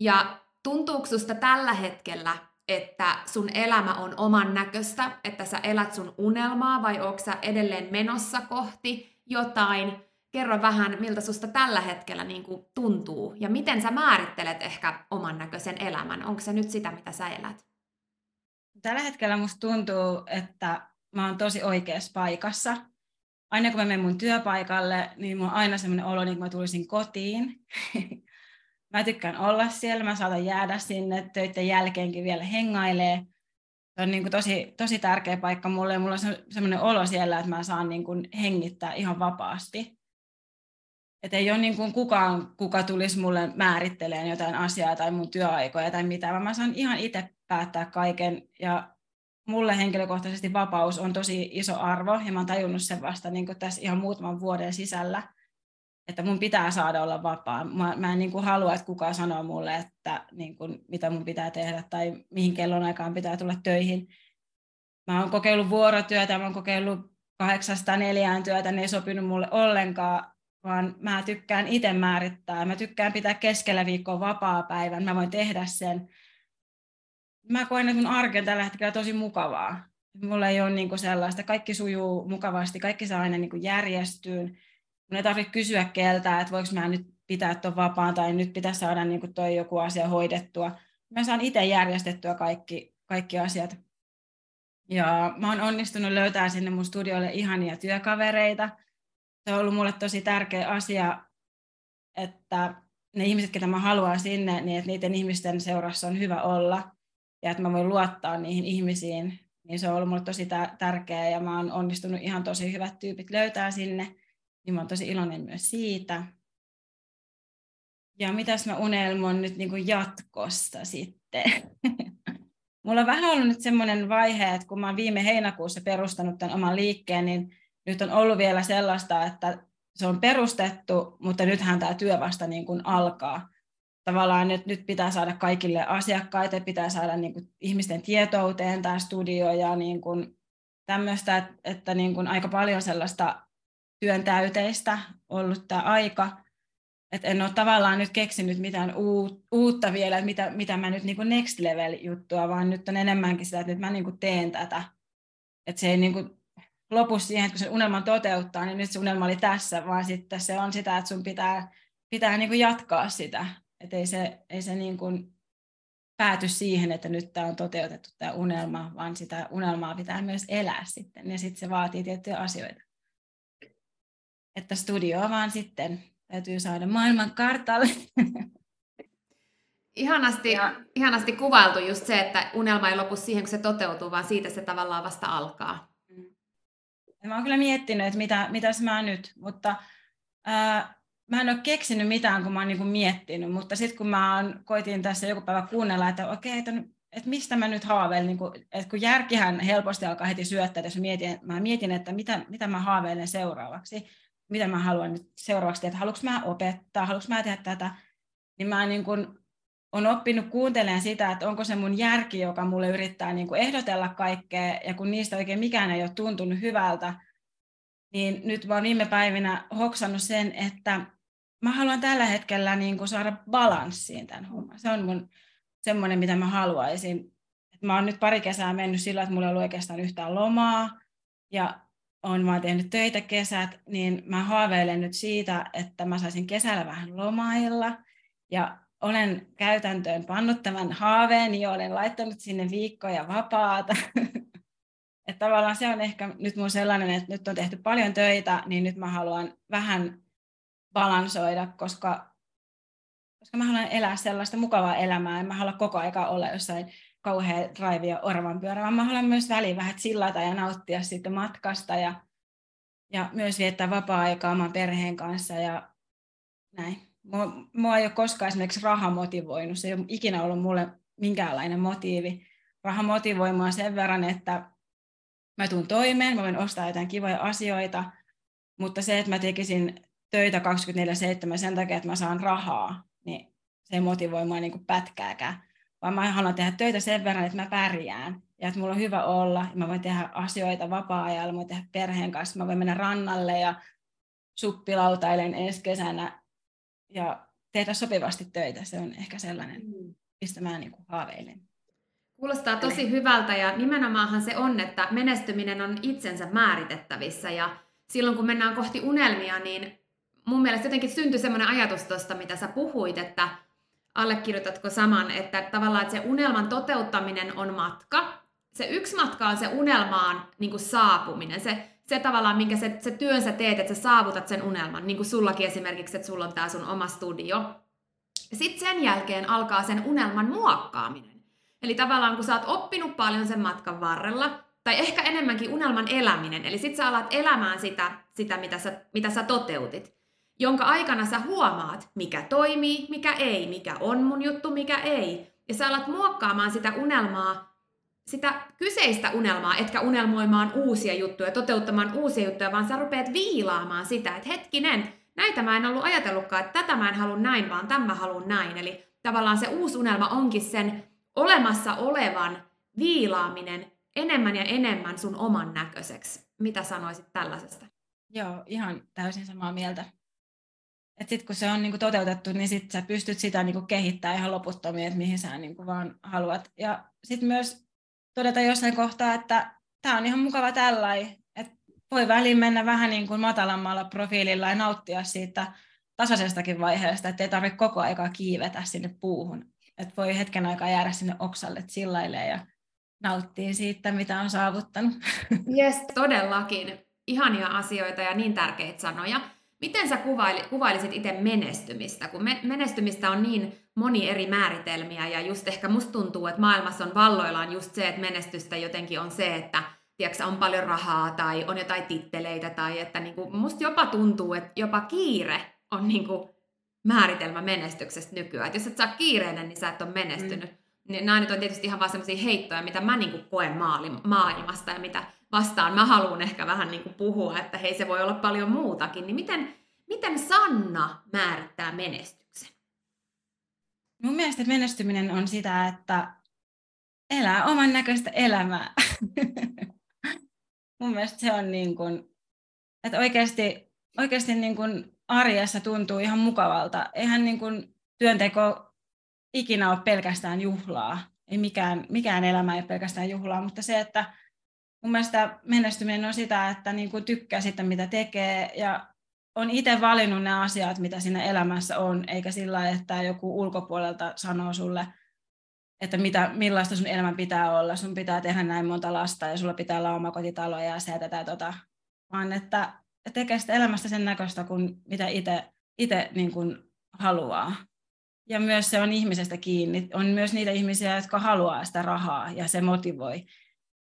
Ja tuntuuko susta tällä hetkellä, että sun elämä on oman näköistä, että sä elät sun unelmaa vai onko sä edelleen menossa kohti jotain? Kerro vähän, miltä susta tällä hetkellä niin kuin tuntuu ja miten sä määrittelet ehkä oman näköisen elämän. Onko se nyt sitä, mitä sä elät? Tällä hetkellä musta tuntuu, että mä oon tosi oikeassa paikassa. Aina kun mä menen mun työpaikalle, niin mulla on aina semmoinen olo, niin kuin mä tulisin kotiin. mä tykkään olla siellä, mä saatan jäädä sinne töiden jälkeenkin vielä hengailee. Se on niin kuin tosi, tosi tärkeä paikka mulle ja mulla on semmoinen olo siellä, että mä saan niin kuin hengittää ihan vapaasti. Että ei ole niin kuin kukaan, kuka tulisi mulle määrittelemään jotain asiaa tai mun työaikoja tai mitä, vaan mä saan ihan itse päättää kaiken. Ja mulle henkilökohtaisesti vapaus on tosi iso arvo, ja mä oon tajunnut sen vasta niin kuin tässä ihan muutaman vuoden sisällä, että mun pitää saada olla vapaa. Mä, mä en niin kuin halua, että kukaan sanoo mulle, että niin kuin, mitä mun pitää tehdä tai mihin kellon aikaan pitää tulla töihin. Mä oon kokeillut vuorotyötä, mä oon kokeillut kahdeksasta neljään työtä, ne ei sopinut mulle ollenkaan, vaan mä tykkään itse määrittää. Mä tykkään pitää keskellä viikkoa vapaa-päivän, mä voin tehdä sen. Mä koen, että mun arki on tällä hetkellä tosi mukavaa. Mulla ei ole niin sellaista, kaikki sujuu mukavasti, kaikki saa aina niin järjestyyn. Mun ei tarvitse kysyä keltä, että voiko mä nyt pitää tuon vapaan tai nyt pitäisi saada niin toi joku asia hoidettua. Mä saan itse järjestettyä kaikki, kaikki asiat. Ja mä oon onnistunut löytää sinne mun studiolle ihania työkavereita – se on ollut mulle tosi tärkeä asia, että ne ihmiset, ketä mä haluan sinne, niin että niiden ihmisten seurassa on hyvä olla ja että mä voin luottaa niihin ihmisiin, niin se on ollut mulle tosi tärkeää ja mä oon onnistunut ihan tosi hyvät tyypit löytää sinne, niin mä oon tosi iloinen myös siitä. Ja mitäs mä unelmon nyt niin kuin jatkosta sitten? Mulla on vähän ollut nyt semmoinen vaihe, että kun mä oon viime heinäkuussa perustanut tämän oman liikkeen, niin nyt on ollut vielä sellaista, että se on perustettu, mutta nythän tämä työ vasta niin kuin alkaa. Tavallaan nyt, nyt pitää saada kaikille asiakkaille, pitää saada niin kuin ihmisten tietouteen tämä studio ja niin kuin tämmöistä, että, että niin kuin aika paljon sellaista työn täyteistä ollut tämä aika. Et en ole tavallaan nyt keksinyt mitään uutta vielä, että mitä, mitä mä nyt niin kuin next level juttua, vaan nyt on enemmänkin sitä, että nyt mä niin kuin teen tätä. Että se ei niin kuin lopussa siihen, että kun se unelman toteuttaa, niin nyt se unelma oli tässä, vaan sitten se on sitä, että sun pitää, pitää niin kuin jatkaa sitä. Että ei se, ei se niin kuin pääty siihen, että nyt tämä on toteutettu tämä unelma, vaan sitä unelmaa pitää myös elää sitten, ja sitten se vaatii tiettyjä asioita. Että studioa vaan sitten täytyy saada maailman kartalle. Ihanasti, ja... ihanasti kuvailtu just se, että unelma ei lopu siihen, kun se toteutuu, vaan siitä se tavallaan vasta alkaa. Ja mä oon kyllä miettinyt, että mitä, mitäs mä nyt, mutta ää, mä en ole keksinyt mitään, kun mä oon niin miettinyt, mutta sitten kun mä oon, koitin tässä joku päivä kuunnella, että okei, että, että mistä mä nyt haaveilen, niin kun, että kun järkihän helposti alkaa heti syöttää, jos mä mietin, mä mietin että mitä, mitä mä haaveilen seuraavaksi, mitä mä haluan nyt seuraavaksi, että haluanko mä opettaa, haluanko mä tehdä tätä, niin mä niin kuin on oppinut kuuntelemaan sitä, että onko se mun järki, joka mulle yrittää niin kuin ehdotella kaikkea, ja kun niistä oikein mikään ei ole tuntunut hyvältä, niin nyt mä oon viime päivinä hoksannut sen, että mä haluan tällä hetkellä niin kuin saada balanssiin tämän homman. Se on mun semmoinen, mitä mä haluaisin. Et mä oon nyt pari kesää mennyt sillä, että mulla ei ollut oikeastaan yhtään lomaa, ja on vaan tehnyt töitä kesät, niin mä haaveilen nyt siitä, että mä saisin kesällä vähän lomailla, ja olen käytäntöön pannut tämän haaveen ja olen laittanut sinne viikkoja vapaata. että tavallaan se on ehkä nyt mun sellainen, että nyt on tehty paljon töitä, niin nyt mä haluan vähän balansoida, koska, koska mä haluan elää sellaista mukavaa elämää, en mä halua koko aika olla jossain kauhean drive ja oravan pyörä, vaan mä haluan myös väliin vähän chillata ja nauttia siitä matkasta ja, ja myös viettää vapaa-aikaa oman perheen kanssa ja näin. Mua, mua ei ole koskaan esimerkiksi raha motivoinut, se ei ole ikinä ollut mulle minkäänlainen motiivi. Raha motivoi mua sen verran, että mä tuun toimeen, mä voin ostaa jotain kivoja asioita, mutta se, että mä tekisin töitä 24-7 sen takia, että mä saan rahaa, niin se ei motivoi mua niin kuin pätkääkään. Vaan mä haluan tehdä töitä sen verran, että mä pärjään ja että mulla on hyvä olla. Ja mä voin tehdä asioita vapaa-ajalla, mä voin tehdä perheen kanssa, mä voin mennä rannalle ja suppilautailen ensi kesänä ja tehdä sopivasti töitä. Se on ehkä sellainen, mm. mistä mä niin kuin haaveilen. Kuulostaa tosi hyvältä ja nimenomaanhan se on, että menestyminen on itsensä määritettävissä ja silloin kun mennään kohti unelmia, niin mun mielestä jotenkin syntyi semmoinen ajatus tuosta, mitä sä puhuit, että allekirjoitatko saman, että tavallaan että se unelman toteuttaminen on matka. Se yksi matka on se unelmaan niin kuin saapuminen, se, se tavallaan, minkä se, se työn sä teet, että sä saavutat sen unelman, niin kuin sullakin esimerkiksi, että sulla on tämä sun oma studio. Sitten sen jälkeen alkaa sen unelman muokkaaminen. Eli tavallaan kun sä oot oppinut paljon sen matkan varrella, tai ehkä enemmänkin unelman eläminen, eli sit sä alat elämään sitä, sitä mitä, sä, mitä sä toteutit, jonka aikana sä huomaat, mikä toimii, mikä ei, mikä on mun juttu, mikä ei. Ja sä alat muokkaamaan sitä unelmaa, sitä kyseistä unelmaa, etkä unelmoimaan uusia juttuja, toteuttamaan uusia juttuja, vaan sä rupeat viilaamaan sitä, että hetkinen, näitä mä en ollut ajatellutkaan, että tätä mä en halua näin, vaan tämän mä haluan näin. Eli tavallaan se uusi unelma onkin sen olemassa olevan viilaaminen enemmän ja enemmän sun oman näköiseksi. Mitä sanoisit tällaisesta? Joo, ihan täysin samaa mieltä. Et sit kun se on niinku toteutettu, niin sit sä pystyt sitä niinku kehittämään ihan loputtomiin, että mihin sä niinku vaan haluat. Ja sitten myös todeta jossain kohtaa, että tämä on ihan mukava tällainen, että voi väliin mennä vähän niin kuin matalammalla profiililla ja nauttia siitä tasaisestakin vaiheesta, että ei tarvitse koko aikaa kiivetä sinne puuhun. Että voi hetken aikaa jäädä sinne oksalle chillailemaan ja nauttii siitä, mitä on saavuttanut. Yes, todellakin. Ihania asioita ja niin tärkeitä sanoja. Miten sä kuvaili, kuvailisit itse menestymistä? Kun me, menestymistä on niin moni eri määritelmiä ja just ehkä musta tuntuu, että maailmassa on valloillaan just se, että menestystä jotenkin on se, että tiedätkö, on paljon rahaa tai on jotain titteleitä tai että niinku, musta jopa tuntuu, että jopa kiire on niinku määritelmä menestyksestä nykyään. Et jos et saa kiireinen, niin sä et ole menestynyt. Mm niin nämä nyt on tietysti ihan vaan sellaisia heittoja, mitä mä niin kuin koen maailmasta ja mitä vastaan mä haluan ehkä vähän niin kuin puhua, että hei se voi olla paljon muutakin. Niin miten, miten Sanna määrittää menestyksen? Mun mielestä menestyminen on sitä, että elää oman näköistä elämää. Mun mielestä se on niin kuin, että oikeasti, oikeasti niin kuin arjessa tuntuu ihan mukavalta. Eihän niin kuin työnteko ikinä ole pelkästään juhlaa. Ei mikään, mikään elämä ei ole pelkästään juhlaa, mutta se, että mun mielestä menestyminen on sitä, että niin kuin tykkää sitä, mitä tekee ja on itse valinnut ne asiat, mitä siinä elämässä on, eikä sillä että joku ulkopuolelta sanoo sulle, että mitä, millaista sun elämä pitää olla. Sun pitää tehdä näin monta lasta ja sulla pitää olla omakotitalo ja se tätä tota. Vaan että tekee sitä elämästä sen näköistä kuin mitä itse niin kuin haluaa ja myös se on ihmisestä kiinni. On myös niitä ihmisiä, jotka haluaa sitä rahaa ja se motivoi.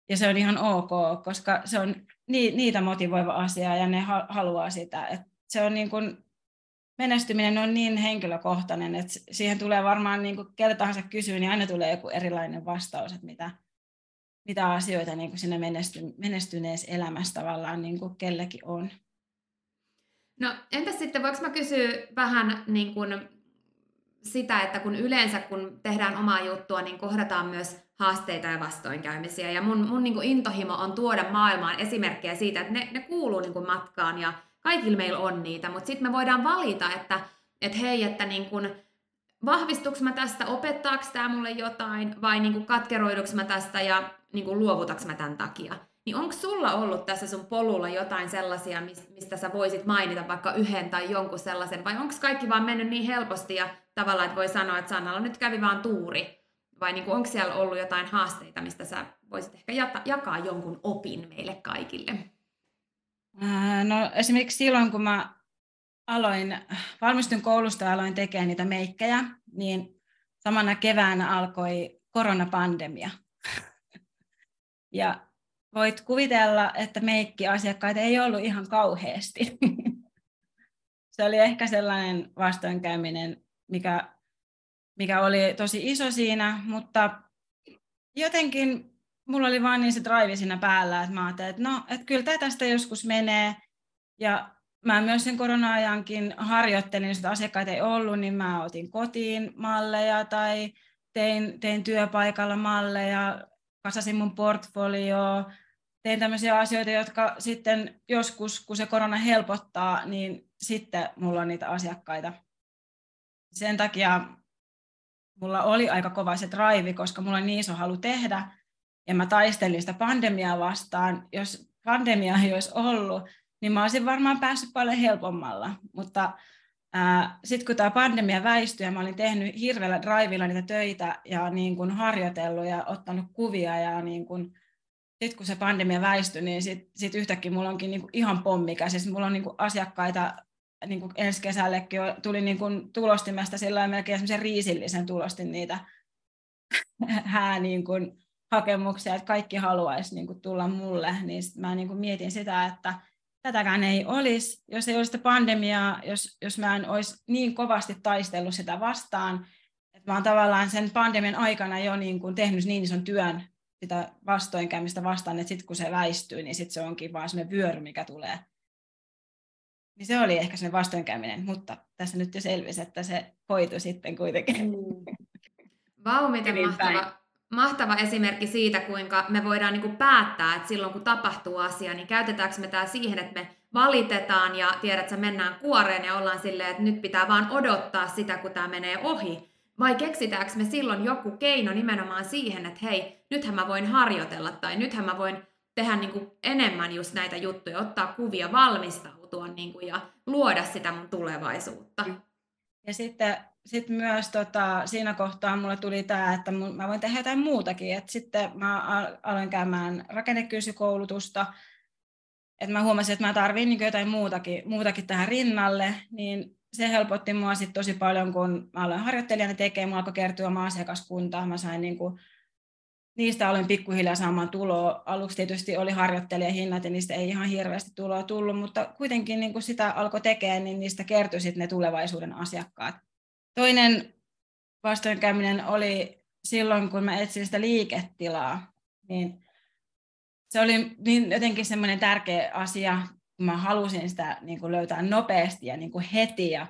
Ja se on ihan ok, koska se on niitä motivoiva asia ja ne haluaa sitä. Et se on niin kuin, menestyminen on niin henkilökohtainen, että siihen tulee varmaan niin kuin keltä tahansa kysyä, niin aina tulee joku erilainen vastaus, että mitä, mitä asioita niin siinä menesty, menestyneessä elämässä tavallaan niin kuin kellekin on. No entäs sitten, voiko mä kysyä vähän niin kuin sitä, että kun yleensä kun tehdään omaa juttua, niin kohdataan myös haasteita ja vastoinkäymisiä. Ja mun, mun niin kuin intohimo on tuoda maailmaan esimerkkejä siitä, että ne, ne kuuluu niin kuin matkaan ja kaikilla meillä on niitä, mutta sitten me voidaan valita, että, että hei, että niin kuin, vahvistuks mä tästä, opettaako tämä mulle jotain vai niin katkeroiduks mä tästä ja niin luovutaks mä tämän takia. Niin onko sulla ollut tässä sun polulla jotain sellaisia, mistä sä voisit mainita vaikka yhden tai jonkun sellaisen, vai onko kaikki vaan mennyt niin helposti ja tavallaan, että voi sanoa, että Sannalla nyt kävi vaan tuuri, vai niin kuin, onko siellä ollut jotain haasteita, mistä sä voisit ehkä jakaa jonkun opin meille kaikille? No esimerkiksi silloin, kun mä aloin, valmistun koulusta ja aloin tekemään niitä meikkejä, niin samana keväänä alkoi koronapandemia. Ja voit kuvitella, että meikkiasiakkaita ei ollut ihan kauheasti. Se oli ehkä sellainen vastoinkäyminen, mikä, mikä oli tosi iso siinä, mutta jotenkin mulla oli vaan niin se drive siinä päällä, että mä ajattelin, että no, että kyllä tämä tästä joskus menee. Ja mä myös sen korona-ajankin harjoittelin, jos asiakkaita ei ollut, niin mä otin kotiin malleja tai tein, tein työpaikalla malleja, kasasin mun portfolioa, tein tämmöisiä asioita, jotka sitten joskus, kun se korona helpottaa, niin sitten mulla on niitä asiakkaita. Sen takia mulla oli aika kova se drive, koska mulla on niin iso halu tehdä, ja mä taistelin sitä pandemiaa vastaan. Jos pandemia ei olisi ollut, niin mä olisin varmaan päässyt paljon helpommalla. Mutta sitten kun tämä pandemia väistyi ja mä olin tehnyt hirveällä drivilla niitä töitä ja niin kun harjoitellut ja ottanut kuvia ja niin kun, sitten kun se pandemia väistyi, niin sitten sit yhtäkkiä mulla onkin niin ihan pommi käsissä. Mulla on niin asiakkaita niin kuin ensi kesällekin tuli niin kuin tulostimesta sillä melkein semmoisen riisillisen tulostin niitä hää niin kuin hakemuksia, että kaikki haluaisi niin kuin tulla mulle, niin sit mä niin kuin mietin sitä, että tätäkään ei olisi, jos ei olisi sitä pandemiaa, jos, jos mä en olisi niin kovasti taistellut sitä vastaan, että mä oon tavallaan sen pandemian aikana jo niin kuin tehnyt niin ison työn sitä vastoinkäymistä vastaan, että sitten kun se väistyy, niin sitten se onkin vaan sellainen vyöry, mikä tulee. Niin se oli ehkä sellainen vastoinkäyminen, mutta tässä nyt jo selvisi, että se hoitui sitten kuitenkin. Mm. Vau, miten mahtava, mahtava esimerkki siitä, kuinka me voidaan niin kuin päättää, että silloin kun tapahtuu asia, niin käytetäänkö me tämä siihen, että me valitetaan ja tiedät, että mennään kuoreen ja ollaan silleen, että nyt pitää vaan odottaa sitä, kun tämä menee ohi. Vai keksitäänkö me silloin joku keino nimenomaan siihen, että hei, nythän mä voin harjoitella tai nythän mä voin tehdä niin kuin enemmän just näitä juttuja, ottaa kuvia, valmistautua niin kuin, ja luoda sitä mun tulevaisuutta. Ja sitten sit myös tota, siinä kohtaa mulle tuli tämä, että mun, mä voin tehdä jotain muutakin. Et sitten mä aloin käymään rakennekyysikoulutusta, että mä huomasin, että mä tarvitsen niin jotain muutakin, muutakin tähän rinnalle, niin se helpotti mua sit tosi paljon, kun mä aloin harjoittelijana tekemään, mulla alkoi kertyä oma asiakaskunta, mä sain niin kuin, niistä aloin pikkuhiljaa saamaan tuloa. Aluksi tietysti oli harjoittelijahinnat ja niistä ei ihan hirveästi tuloa tullut, mutta kuitenkin niin kuin sitä alkoi tekemään, niin niistä kertyi ne tulevaisuuden asiakkaat. Toinen vastoinkäyminen oli silloin, kun mä etsin sitä liiketilaa, niin se oli niin jotenkin semmoinen tärkeä asia, kun mä halusin sitä niin kuin löytää nopeasti ja niin kuin heti. Ja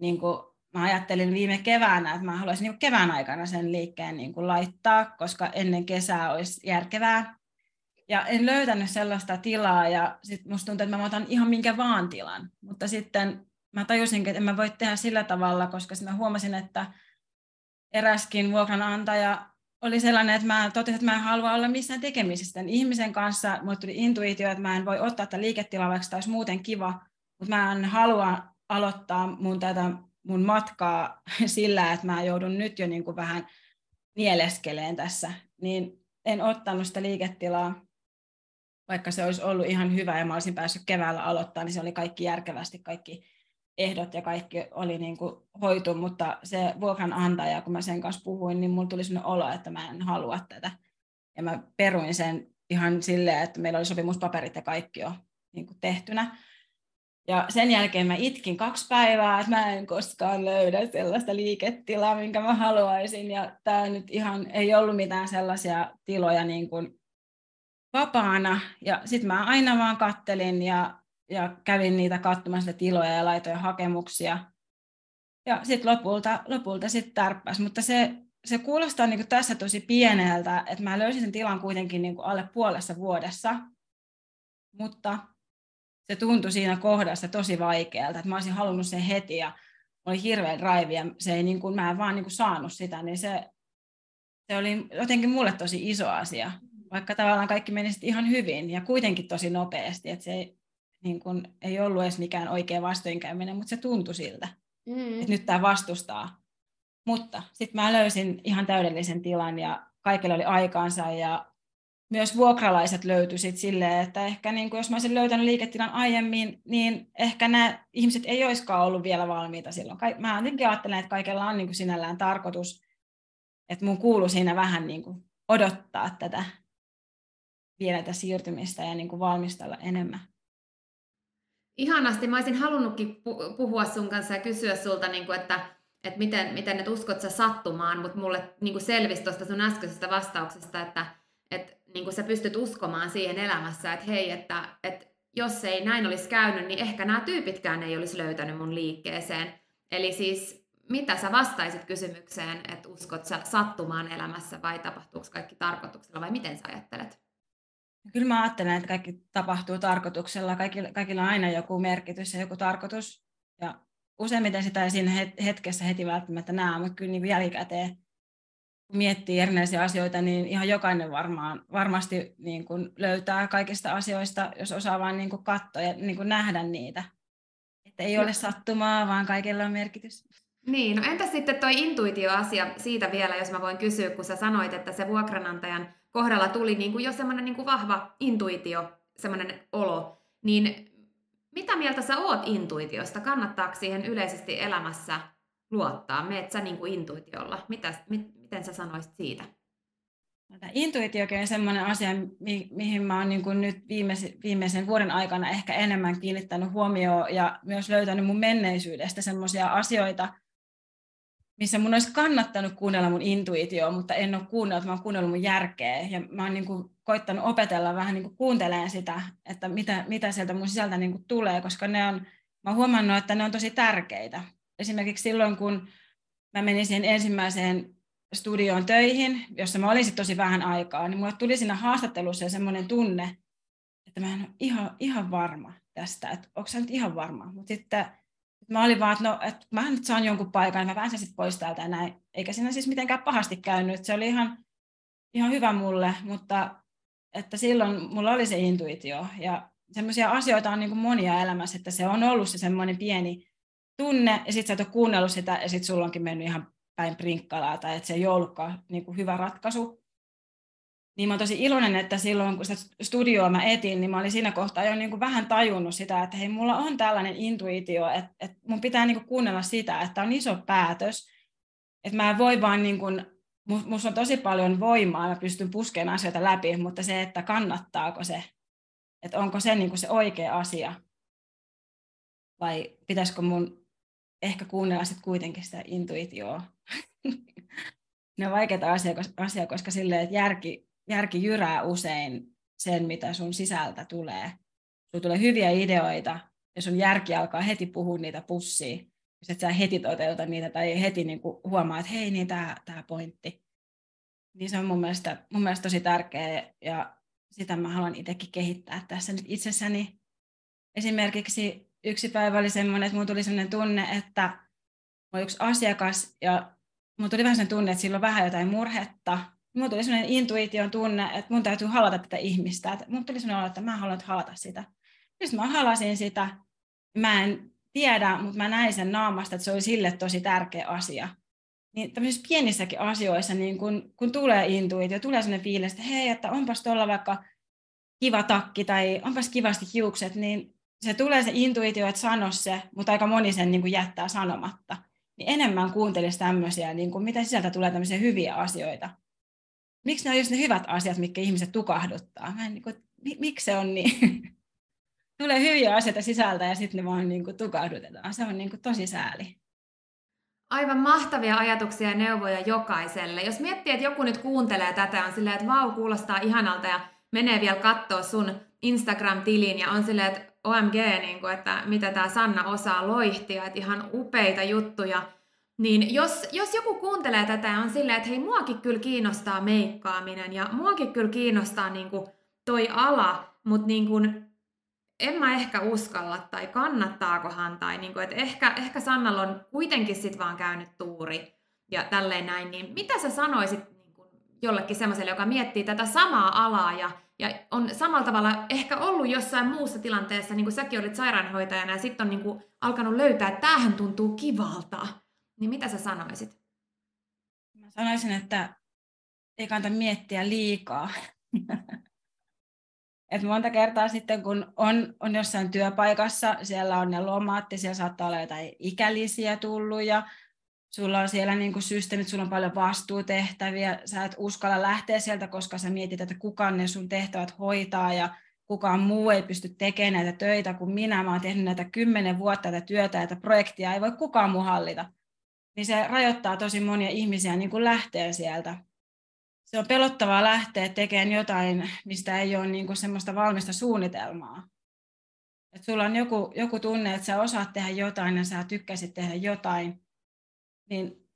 niin kuin mä ajattelin viime keväänä, että mä haluaisin niin kevään aikana sen liikkeen niin kuin laittaa, koska ennen kesää olisi järkevää. Ja en löytänyt sellaista tilaa ja sitten musta tuntuu, että mä otan ihan minkä vaan tilan. Mutta sitten mä tajusin, että en mä voi tehdä sillä tavalla, koska mä huomasin, että eräskin vuokranantaja oli sellainen, että mä totesin, että mä en halua olla missään tekemisissä ihmisen kanssa. Mulle tuli intuitio, että mä en voi ottaa tätä liiketilaa, vaikka tämä olisi muuten kiva, mutta mä en halua aloittaa mun tätä mun matkaa sillä, että mä joudun nyt jo niin kuin vähän nieleskeleen tässä, niin en ottanut sitä liiketilaa, vaikka se olisi ollut ihan hyvä ja mä olisin päässyt keväällä aloittaa, niin se oli kaikki järkevästi, kaikki ehdot ja kaikki oli niin kuin hoitu, mutta se vuokranantaja, kun mä sen kanssa puhuin, niin mulla tuli sellainen olo, että mä en halua tätä. Ja mä peruin sen ihan silleen, että meillä oli sopimuspaperit ja kaikki jo niin kuin tehtynä. Ja sen jälkeen mä itkin kaksi päivää, että mä en koskaan löydä sellaista liiketilaa, minkä mä haluaisin. Ja tämä nyt ihan ei ollut mitään sellaisia tiloja niin kuin vapaana. Ja sitten mä aina vaan kattelin ja ja kävin niitä katsomassa tiloja ja laitoin hakemuksia. Ja sitten lopulta, lopulta sitten tärppäs. Mutta se, se kuulostaa niin tässä tosi pieneltä, että mä löysin sen tilan kuitenkin niin alle puolessa vuodessa. Mutta se tuntui siinä kohdassa tosi vaikealta, että mä olisin halunnut sen heti ja oli hirveä drive ja se ei, niin kuin, mä en vaan niin kuin saanut sitä, niin se, se oli jotenkin mulle tosi iso asia, vaikka tavallaan kaikki meni ihan hyvin ja kuitenkin tosi nopeasti, että se ei, niin kun, ei ollut edes mikään oikea vastoinkäyminen, mutta se tuntui siltä, mm. että nyt tämä vastustaa. Mutta sitten mä löysin ihan täydellisen tilan ja kaikille oli aikaansa ja myös vuokralaiset löytyivät silleen, että ehkä niin kuin jos mä olisin löytänyt liiketilan aiemmin, niin ehkä nämä ihmiset ei olisikaan ollut vielä valmiita silloin. Mä jotenkin ajattelen, että kaikella on niin kuin sinällään tarkoitus, että mun kuuluu siinä vähän niin kuin odottaa tätä vielä tätä siirtymistä ja niin kuin valmistella enemmän. Ihanasti. Mä olisin halunnutkin puhua sun kanssa ja kysyä sulta, niin kuin, että, että miten, miten et uskot sä sattumaan, mutta mulle niin kuin selvisi tuosta sun äskeisestä vastauksesta, että, että niin kuin sä pystyt uskomaan siihen elämässä, että hei, että, että jos ei näin olisi käynyt, niin ehkä nämä tyypitkään ei olisi löytänyt mun liikkeeseen. Eli siis mitä sä vastaisit kysymykseen, että uskot sä sattumaan elämässä vai tapahtuuko kaikki tarkoituksella vai miten sä ajattelet? Kyllä mä ajattelen, että kaikki tapahtuu tarkoituksella. Kaikilla, kaikilla on aina joku merkitys ja joku tarkoitus. Ja useimmiten sitä ei siinä hetkessä heti välttämättä näe, mutta kyllä niin jälkikäteen miettii erinäisiä asioita, niin ihan jokainen varmaan, varmasti niin kuin löytää kaikista asioista, jos osaa vain niin kuin katsoa ja niin kuin nähdä niitä. Että ei ole sattumaa, vaan kaikilla on merkitys. Niin, no entäs sitten toi intuitioasia siitä vielä, jos mä voin kysyä, kun sä sanoit, että se vuokranantajan kohdalla tuli niin kuin jo semmoinen niin kuin vahva intuitio, semmoinen olo, niin mitä mieltä sä oot intuitiosta? Kannattaako siihen yleisesti elämässä luottaa? Meet sä niin kuin intuitiolla? Mitä, mit, miten sä sanoisit siitä? Tämä intuitiokin on sellainen asia, mi- mihin mä oon niin kuin nyt viimeisen, viimeisen vuoden aikana ehkä enemmän kiinnittänyt huomioon ja myös löytänyt mun menneisyydestä sellaisia asioita, missä mun olisi kannattanut kuunnella mun intuitioa, mutta en ole kuunnellut, mä oon kuunnellut mun järkeä. Ja mä oon niin kuin koittanut opetella vähän niin kuin kuunteleen sitä, että mitä, mitä sieltä mun sisältä niin kuin tulee, koska ne on, mä oon huomannut, että ne on tosi tärkeitä. Esimerkiksi silloin, kun mä menin siihen ensimmäiseen studioon töihin, jossa mä olin tosi vähän aikaa, niin mulle tuli siinä haastattelussa semmoinen tunne, että mä en ole ihan, ihan varma tästä, että onko sä nyt ihan varma. Mutta sitten mä olin vaan, että no, että mä nyt saan jonkun paikan, niin mä pääsen sitten pois täältä ja näin. Eikä siinä siis mitenkään pahasti käynyt, se oli ihan, ihan hyvä mulle, mutta että silloin mulla oli se intuitio ja semmoisia asioita on niin kuin monia elämässä, että se on ollut se semmoinen pieni tunne ja sitten sä et ole kuunnellut sitä ja sitten sulla onkin mennyt ihan päin prinkkalaa tai että se ei ollutkaan niin kuin hyvä ratkaisu. Niin mä oon tosi iloinen, että silloin kun sitä studioa mä etin, niin mä olin siinä kohtaa jo niin kuin vähän tajunnut sitä, että hei, mulla on tällainen intuitio, että, että mun pitää niin kuin kuunnella sitä, että on iso päätös, että mä en voi vaan niin kuin, musta on tosi paljon voimaa, mä pystyn puskemaan asioita läpi, mutta se, että kannattaako se, että onko se niin kuin se oikea asia, vai pitäisikö mun ehkä kuunnella sitten kuitenkin sitä intuitioa. ne on vaikeita asioita, koska silleen, että järki, järki jyrää usein sen, mitä sun sisältä tulee. Sulla tulee hyviä ideoita, ja sun järki alkaa heti puhua niitä pussia, jos et sä heti toteuta niitä, tai heti niin huomaa, että hei, niin tämä, tämä pointti. Niin se on mun mielestä, mun mielestä tosi tärkeä, ja sitä mä haluan itsekin kehittää tässä nyt itsessäni. Esimerkiksi yksi päivä oli semmoinen, että mulla tuli semmoinen tunne, että on yksi asiakas ja mulla tuli vähän sen tunne, että sillä on vähän jotain murhetta. Mulla tuli semmoinen intuition tunne, että mun täytyy halata tätä ihmistä. Että mulla tuli semmoinen olo, että mä haluan halata sitä. Sitten mä halasin sitä. Mä en tiedä, mutta mä näin sen naamasta, että se oli sille tosi tärkeä asia. Niin tämmöisissä pienissäkin asioissa, niin kun, kun tulee intuitio, tulee sellainen fiilis, että hei, että onpas tuolla vaikka kiva takki tai onpas kivasti hiukset, niin se tulee se intuitio, että sano se, mutta aika moni sen niin kuin jättää sanomatta. Niin enemmän kuuntelisi tämmöisiä, niin kuin, mitä sieltä tulee tämmöisiä hyviä asioita. Miksi ne on just ne hyvät asiat, mitkä ihmiset tukahduttaa? Mä en, niin kuin, miksi se on niin? tulee hyviä asioita sisältä ja sitten ne vaan niin kuin, tukahdutetaan. Se on niin kuin, tosi sääli. Aivan mahtavia ajatuksia ja neuvoja jokaiselle. Jos miettii, että joku nyt kuuntelee tätä, on silleen, että vau, kuulostaa ihanalta ja menee vielä katsoa sun Instagram-tiliin ja on silleen, että OMG, niin kuin, että mitä tämä Sanna osaa loihtia, että ihan upeita juttuja. Niin jos, jos joku kuuntelee tätä ja on silleen, että hei, muakin kyllä kiinnostaa meikkaaminen ja muakin kyllä kiinnostaa niin kuin, toi ala, mutta niin kuin, en mä ehkä uskalla tai kannattaakohan tai niin kuin, että ehkä, ehkä Sannalla on kuitenkin sit vaan käynyt tuuri ja tälleen näin, niin mitä sä sanoisit jollekin semmoiselle, joka miettii tätä samaa alaa ja ja on samalla tavalla ehkä ollut jossain muussa tilanteessa, niin kuin säkin olit sairaanhoitajana, ja sitten on niin kuin alkanut löytää, että tämähän tuntuu kivalta. Niin mitä sä sanoisit? Mä sanoisin, että ei kannata miettiä liikaa. Et monta kertaa sitten, kun on, on jossain työpaikassa, siellä on ne lomat, siellä saattaa olla jotain ikälisiä tullut ja sulla on siellä niin systeemit, sulla on paljon vastuutehtäviä, sä et uskalla lähteä sieltä, koska sä mietit, että kukaan ne sun tehtävät hoitaa ja kukaan muu ei pysty tekemään näitä töitä kuin minä. Mä oon tehnyt näitä kymmenen vuotta tätä työtä, että projektia ei voi kukaan muu hallita. Niin se rajoittaa tosi monia ihmisiä niin kuin lähteä sieltä. Se on pelottavaa lähteä tekemään jotain, mistä ei ole niin kuin semmoista valmista suunnitelmaa. Et sulla on joku, joku tunne, että sä osaat tehdä jotain ja sä tykkäisit tehdä jotain, niin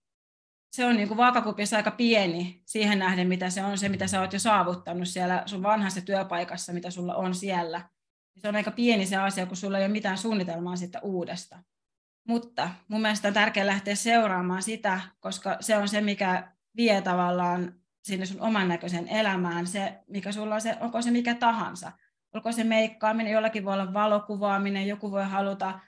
se on niin kuin vaakakupissa aika pieni siihen nähden, mitä se on se, mitä sä oot jo saavuttanut siellä sun vanhassa työpaikassa, mitä sulla on siellä. Se on aika pieni se asia, kun sulla ei ole mitään suunnitelmaa sitten uudesta. Mutta mun mielestä on tärkeää lähteä seuraamaan sitä, koska se on se, mikä vie tavallaan sinne sun oman näköisen elämään, se, mikä sulla on se, onko se mikä tahansa. Olko se meikkaaminen, jollakin voi olla valokuvaaminen, joku voi haluta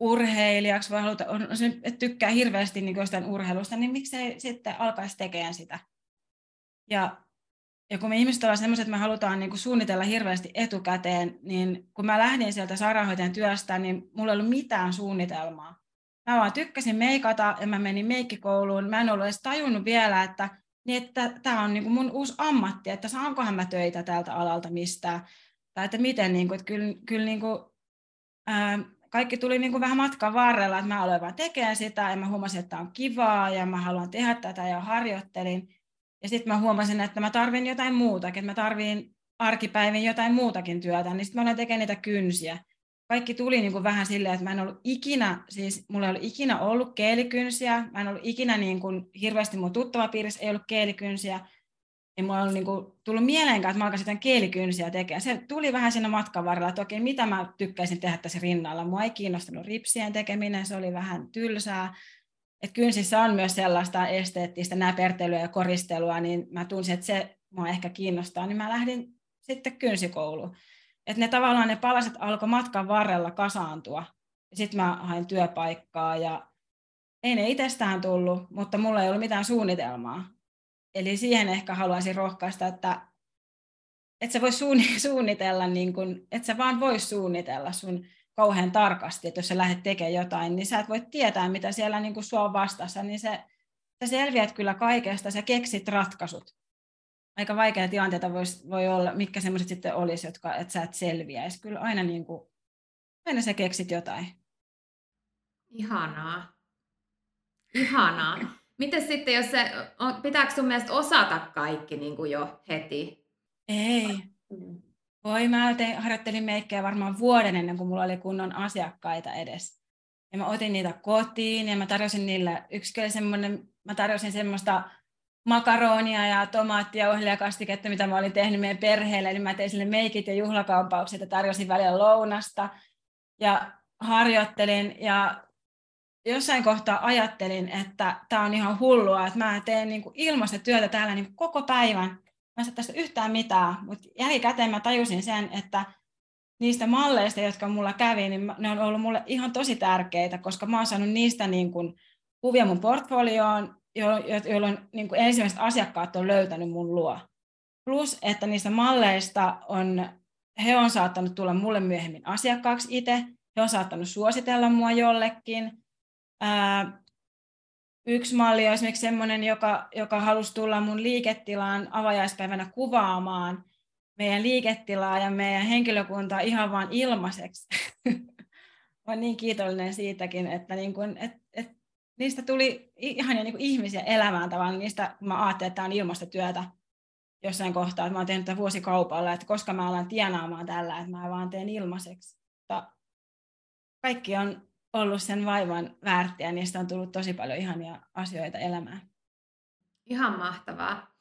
urheilijaksi, voi haluta, on, että tykkää hirveästi niin jostain urheilusta, niin miksei sitten alkaisi tekemään sitä. Ja, ja kun me ihmiset ollaan sellaiset, että me halutaan niin kuin suunnitella hirveästi etukäteen, niin kun mä lähdin sieltä sairaanhoitajan työstä, niin mulla ei ollut mitään suunnitelmaa. Mä vaan tykkäsin meikata ja mä menin meikkikouluun. Mä en ollut edes tajunnut vielä, että niin että on niin kuin mun uusi ammatti, että saankohan mä töitä tältä alalta mistään. Tai että miten, niin kuin, että kyllä, kyllä niin kuin, ää, kaikki tuli niin kuin vähän matkan varrella, että mä aloin vaan tekemään sitä ja mä huomasin, että tämä on kivaa ja mä haluan tehdä tätä ja harjoittelin. Ja sitten mä huomasin, että mä tarvin jotain muutakin, että mä tarvin arkipäivin jotain muutakin työtä, niin sitten mä olen tekemään niitä kynsiä. Kaikki tuli niin kuin vähän silleen, että mä en ollut ikinä, siis mulla ei ollut ikinä ollut keelikynsiä, mä en ollut ikinä niin kuin, hirveästi mun tuttavapiirissä ei ollut keelikynsiä, ei mulla ollut niin kuin, tullut mieleenkään, että mä alkaisin jotain kielikynsiä tekemään. Se tuli vähän siinä matkan varrella, että okei, mitä mä tykkäisin tehdä tässä rinnalla. Mua ei kiinnostanut ripsien tekeminen, se oli vähän tylsää. Et kynsissä on myös sellaista esteettistä näpertelyä ja koristelua, niin mä tunsin, että se mua ehkä kiinnostaa, niin mä lähdin sitten kynsikouluun. Että ne tavallaan ne palaset alkoi matkan varrella kasaantua. Sitten mä hain työpaikkaa ja ei ne itsestään tullut, mutta mulla ei ollut mitään suunnitelmaa. Eli siihen ehkä haluaisin rohkaista, että et sä voi suunnitella, niin kun, et sä vaan voi suunnitella sun kauhean tarkasti, että jos sä lähdet tekemään jotain, niin sä et voi tietää, mitä siellä niin sua on vastassa, niin se, sä selviät kyllä kaikesta, sä keksit ratkaisut. Aika vaikeita tilanteita vois, voi olla, mitkä semmoiset sitten olisi, jotka et sä et selviäisi. Kyllä aina, niin kuin, aina sä keksit jotain. Ihanaa. Ihanaa. Miten sitten, jos se, pitääkö sun mielestä osata kaikki niin kuin jo heti? Ei. Voi, mä tein, harjoittelin meikkejä varmaan vuoden ennen kuin mulla oli kunnon asiakkaita edes. Ja mä otin niitä kotiin ja mä tarjosin niille, yksi oli semmoinen, mä tarjosin semmoista makaronia ja tomaattia, ohjeljakastiketta, mitä mä olin tehnyt meidän perheelle. Eli mä tein sille meikit ja juhlakampaukset ja tarjosin välillä lounasta. Ja harjoittelin ja jossain kohtaa ajattelin, että tämä on ihan hullua, että mä teen niin kuin ilmasta työtä täällä niin koko päivän. Mä en saa tästä yhtään mitään, mutta jälkikäteen mä tajusin sen, että niistä malleista, jotka mulla kävi, niin ne on ollut mulle ihan tosi tärkeitä, koska mä oon saanut niistä niin kuin kuvia mun portfolioon, jolloin niin kuin ensimmäiset asiakkaat on löytänyt mun luo. Plus, että niistä malleista on, he on saattanut tulla mulle myöhemmin asiakkaaksi itse, he on saattanut suositella mua jollekin, Yksi malli on esimerkiksi sellainen, joka, joka halusi tulla mun liiketilaan avajaispäivänä kuvaamaan meidän liiketilaa ja meidän henkilökuntaa ihan vain ilmaiseksi. Olen niin kiitollinen siitäkin, että niin kun, et, et, niistä tuli ihan niin ihmisiä elämään tavallaan. Niistä mä ajattelin, että tämä on ilmastotyötä jossain kohtaa, että mä oon tehnyt tätä vuosikaupalla, että koska mä alan tienaamaan tällä, että mä vaan teen ilmaiseksi. Mutta kaikki on ollut sen vaivan väärtiä, niistä on tullut tosi paljon ihania asioita elämään. Ihan mahtavaa.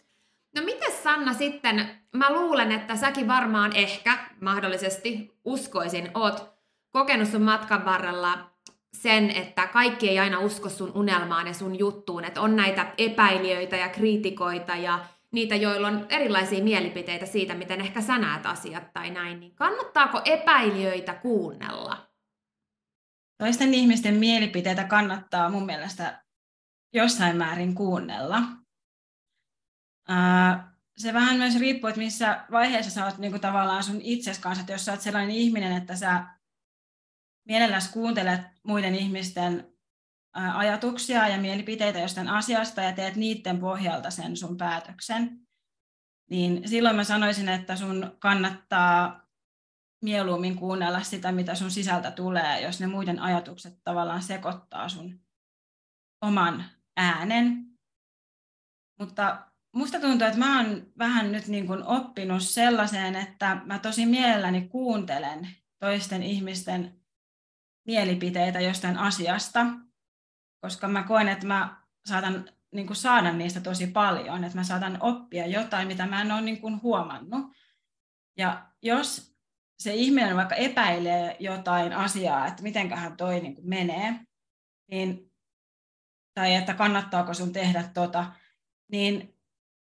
No miten Sanna sitten, mä luulen, että säkin varmaan ehkä, mahdollisesti uskoisin, oot kokenut sun matkan varrella sen, että kaikki ei aina usko sun unelmaan ja sun juttuun, että on näitä epäilijöitä ja kriitikoita ja niitä, joilla on erilaisia mielipiteitä siitä, miten ehkä sä näet asiat tai näin, niin kannattaako epäilijöitä kuunnella? Toisten ihmisten mielipiteitä kannattaa mun mielestä jossain määrin kuunnella. se vähän myös riippuu, että missä vaiheessa sä oot kuin tavallaan sun itses kanssa, että jos sä oot sellainen ihminen, että sä mielelläsi kuuntelet muiden ihmisten ajatuksia ja mielipiteitä jostain asiasta ja teet niiden pohjalta sen sun päätöksen, niin silloin mä sanoisin, että sun kannattaa mieluummin kuunnella sitä, mitä sun sisältä tulee, jos ne muiden ajatukset tavallaan sekoittaa sun oman äänen. Mutta musta tuntuu, että mä oon vähän nyt niin kuin oppinut sellaiseen, että mä tosi mielelläni kuuntelen toisten ihmisten mielipiteitä jostain asiasta, koska mä koen, että mä saatan niin kuin saada niistä tosi paljon, että mä saatan oppia jotain, mitä mä en ole niin kuin huomannut. Ja jos se ihminen vaikka epäilee jotain asiaa, että mitenköhän toi niin kuin menee, niin, tai että kannattaako sun tehdä tota, niin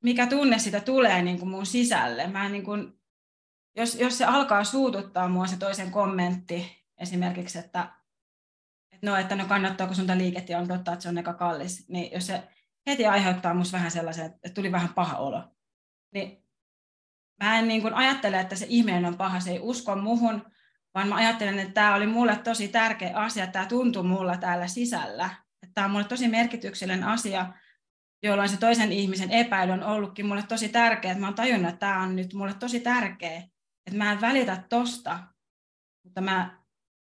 mikä tunne sitä tulee niin kuin mun sisälle. Mä niin kuin, jos, jos se alkaa suututtaa mua se toisen kommentti, esimerkiksi, että, että no, että no kannattaako sun liikettä ja on totta, että se on aika kallis, niin jos se heti aiheuttaa musta vähän sellaisen, että tuli vähän paha olo, niin mä en niin kuin ajattele, että se ihminen on paha, se ei usko muhun, vaan mä ajattelen, että tämä oli mulle tosi tärkeä asia, tämä tuntuu mulla täällä sisällä. Että tämä on mulle tosi merkityksellinen asia, jolloin se toisen ihmisen epäily on ollutkin mulle tosi tärkeä, että mä oon tajunnut, että tämä on nyt mulle tosi tärkeä, että mä en välitä tosta, mutta mä,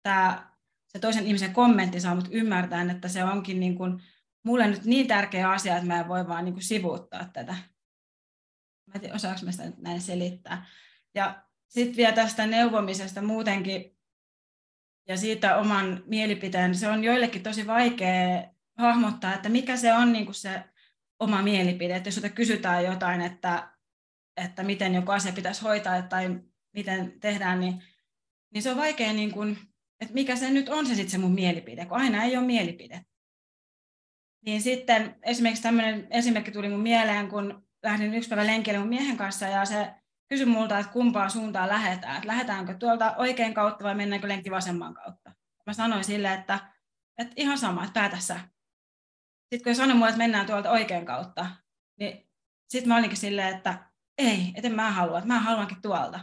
tää, se toisen ihmisen kommentti saa mut ymmärtää, että se onkin niin kuin mulle nyt niin tärkeä asia, että mä en voi vaan niin kuin sivuuttaa tätä. Mä en tiedä, osaanko mä sitä näin selittää. Ja sitten vielä tästä neuvomisesta muutenkin ja siitä oman mielipiteen, se on joillekin tosi vaikea hahmottaa, että mikä se on niin kuin se oma mielipide. Että jos sinulta kysytään jotain, että, että miten joku asia pitäisi hoitaa tai miten tehdään, niin, niin se on vaikea, niin kuin, että mikä se nyt on se sitten se mun mielipide, kun aina ei ole mielipide. Niin sitten esimerkiksi tämmöinen esimerkki tuli mun mieleen, kun lähdin yksi päivä lenkille mun miehen kanssa ja se kysyi multa, että kumpaan suuntaan lähdetään. Että lähdetäänkö tuolta oikein kautta vai mennäänkö lenkki vasemman kautta. Mä sanoin sille, että, että ihan sama, että päätä sä. Sitten kun sanoi mulle, että mennään tuolta oikein kautta, niin sitten mä olinkin silleen, että ei, että mä halua, että mä haluankin tuolta.